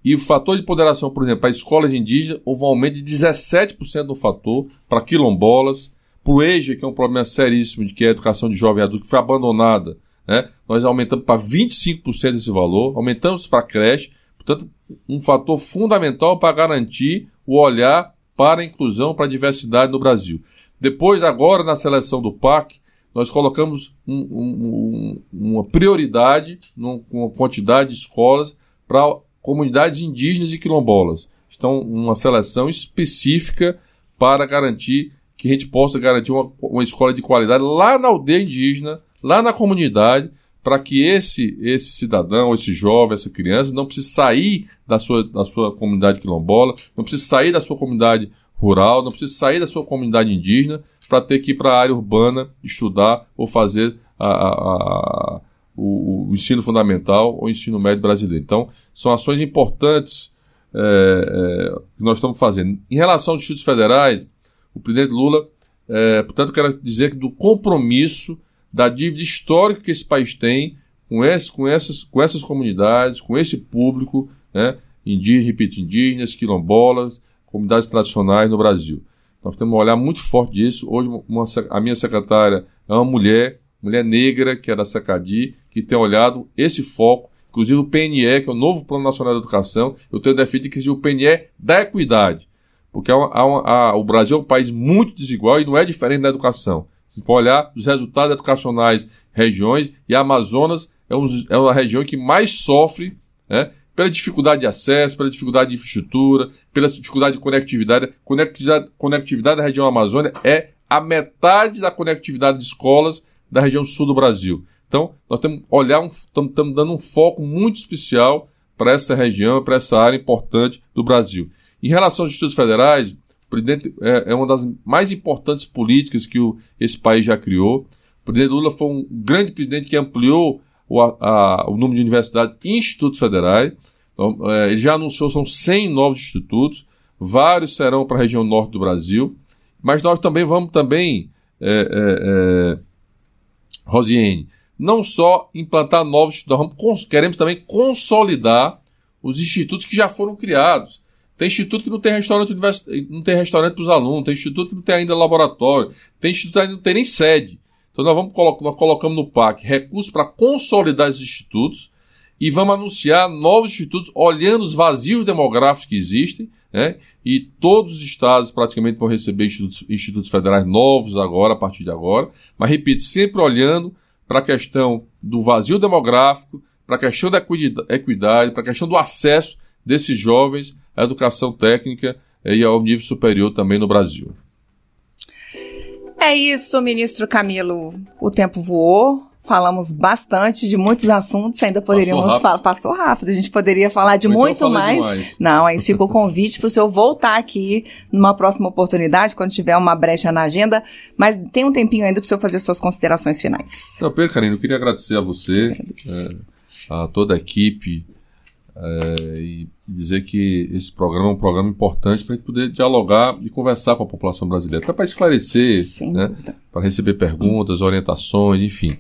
E o fator de ponderação, por exemplo, para escolas indígenas, houve um aumento de 17% no fator para quilombolas, para o EJA, que é um problema seríssimo, de que é a educação de jovem adulto, que foi abandonada, né? nós aumentamos para 25% esse valor, aumentamos para a creche, portanto, um fator fundamental para garantir o olhar para a inclusão, para a diversidade no Brasil. Depois, agora, na seleção do PAC, nós colocamos um, um, uma prioridade, uma quantidade de escolas para comunidades indígenas e quilombolas. Então, uma seleção específica para garantir que a gente possa garantir uma, uma escola de qualidade lá na aldeia indígena, lá na comunidade, para que esse, esse cidadão, esse jovem, essa criança não precise sair da sua, da sua comunidade quilombola, não precise sair da sua comunidade rural, não precisa sair da sua comunidade indígena para ter que ir para a área urbana estudar ou fazer a, a, a, o, o, ensino fundamental ou ensino médio brasileiro. Então, são ações importantes é, é, que nós estamos fazendo. Em relação aos institutos federais, o presidente Lula, é, portanto, quero dizer que do compromisso da dívida histórica que esse país tem com, esse, com, essas, com essas comunidades, com esse público, né, indígenas, repito, indígenas, quilombolas, comunidades tradicionais no Brasil. Nós temos um olhar muito forte disso. Hoje, uma, a minha secretária é uma mulher, mulher negra, que é da SECADI, que tem olhado esse foco. Inclusive o PNE, que é o novo Plano Nacional de Educação, eu tenho definido que seja o PNE da equidade. Porque há uma, há uma, há, o Brasil é um país muito desigual e não é diferente da educação. Olhar os resultados educacionais regiões e Amazonas é, um, é uma região que mais sofre né, pela dificuldade de acesso, pela dificuldade de infraestrutura, pela dificuldade de conectividade. Conectividade, conectividade da região Amazônia é a metade da conectividade de escolas da região sul do Brasil. Então, nós temos olhar um, estamos, estamos dando um foco muito especial para essa região, para essa área importante do Brasil. Em relação aos institutos federais, é, é uma das mais importantes políticas que o, esse país já criou. O presidente Lula foi um grande presidente que ampliou o, a, o número de universidades e institutos federais. Então, é, ele já anunciou são 100 novos institutos, vários serão para a região norte do Brasil, mas nós também vamos também, é, é, é Rosiane, não só implantar novos institutos, queremos também consolidar os institutos que já foram criados. Tem instituto que não tem restaurante não tem restaurante para os alunos, tem instituto que não tem ainda laboratório, tem instituto que não tem nem sede. Então nós vamos nós colocamos no PAC recursos para consolidar esses institutos e vamos anunciar novos institutos olhando os vazios demográficos que existem, né? E todos os estados praticamente vão receber institutos, institutos federais novos agora, a partir de agora. Mas repito, sempre olhando para a questão do vazio demográfico, para a questão da equidade, para a questão do acesso desses jovens à educação técnica e ao nível superior também no Brasil. É isso, ministro Camilo. O tempo voou. Falamos bastante de muitos assuntos, ainda poderíamos passou falar. Passou rápido, a gente poderia falar de então muito mais. Demais. Não, aí fica o convite para o senhor voltar aqui numa próxima oportunidade, quando tiver uma brecha na agenda. Mas tem um tempinho ainda para o senhor fazer suas considerações finais. Não, Pedro Carino, eu queria agradecer a você, é, a toda a equipe, é, e dizer que esse programa é um programa importante para a gente poder dialogar e conversar com a população brasileira, até para esclarecer, né, para receber perguntas, orientações, enfim.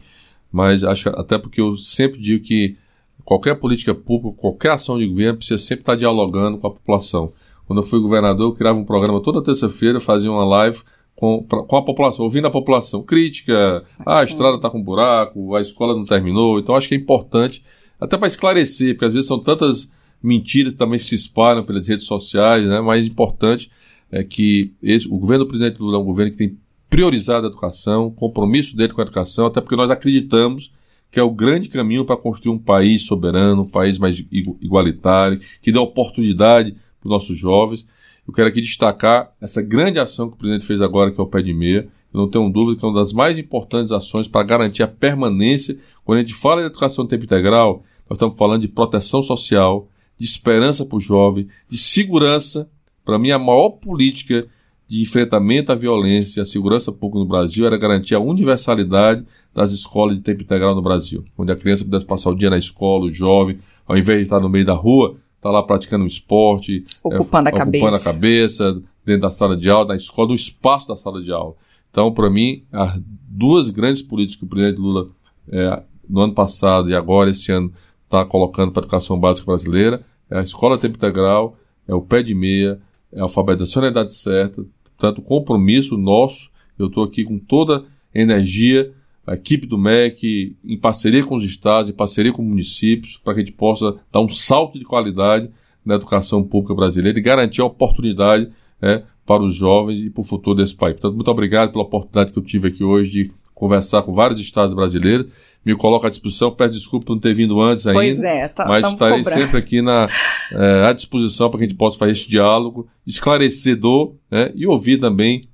Mas acho até porque eu sempre digo que qualquer política pública, qualquer ação de governo precisa sempre estar dialogando com a população. Quando eu fui governador, eu criava um programa toda terça-feira, fazia uma live com, pra, com a população, ouvindo a população. Crítica, ah, a estrada está com buraco, a escola não terminou. Então acho que é importante até para esclarecer, porque às vezes são tantas mentiras que também se espalham pelas redes sociais, né? Mais importante é que esse, o governo do presidente Lula é um governo que tem priorizado a educação, compromisso dele com a educação, até porque nós acreditamos que é o grande caminho para construir um país soberano, um país mais igualitário, que dê oportunidade para os nossos jovens. Eu quero aqui destacar essa grande ação que o presidente fez agora, que é o pé de meia. Eu não tenho dúvida que é uma das mais importantes ações para garantir a permanência. Quando a gente fala de educação de tempo integral, nós estamos falando de proteção social, de esperança para o jovem, de segurança. Para mim, a maior política de enfrentamento à violência e à segurança pública no Brasil era garantir a universalidade das escolas de tempo integral no Brasil, onde a criança pudesse passar o dia na escola, o jovem, ao invés de estar no meio da rua, está lá praticando um esporte, ocupando, é, a, ocupando cabeça. a cabeça, dentro da sala de aula, na escola, no espaço da sala de aula. Então, para mim, as duas grandes políticas que o presidente Lula, é, no ano passado e agora, esse ano, está colocando para a educação básica brasileira, é a escola tempo integral, é o pé de meia, é a alfabetização na idade certa, portanto, compromisso nosso, eu estou aqui com toda a energia, a equipe do MEC, em parceria com os estados, em parceria com os municípios, para que a gente possa dar um salto de qualidade na educação pública brasileira e garantir a oportunidade é, para os jovens e para o futuro desse país. Portanto, muito obrigado pela oportunidade que eu tive aqui hoje de conversar com vários estados brasileiros. Me coloco à disposição, peço desculpa por não ter vindo antes ainda. Pois é, tá, mas estarei cobrando. sempre aqui na, é, à disposição para que a gente possa fazer esse diálogo esclarecedor né, e ouvir também.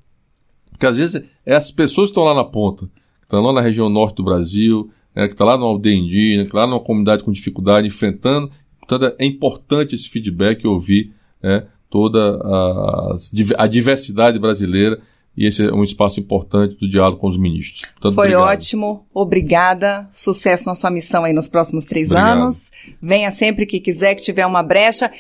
Porque às vezes é as pessoas que estão lá na ponta, que estão lá na região norte do Brasil, né, que estão lá numa aldeia indígena, que estão lá numa comunidade com dificuldade, enfrentando. Portanto, é importante esse feedback e ouvir né, toda a, a diversidade brasileira e esse é um espaço importante do diálogo com os ministros. Portanto, Foi obrigado. ótimo, obrigada, sucesso na sua missão aí nos próximos três obrigado. anos. Venha sempre que quiser, que tiver uma brecha.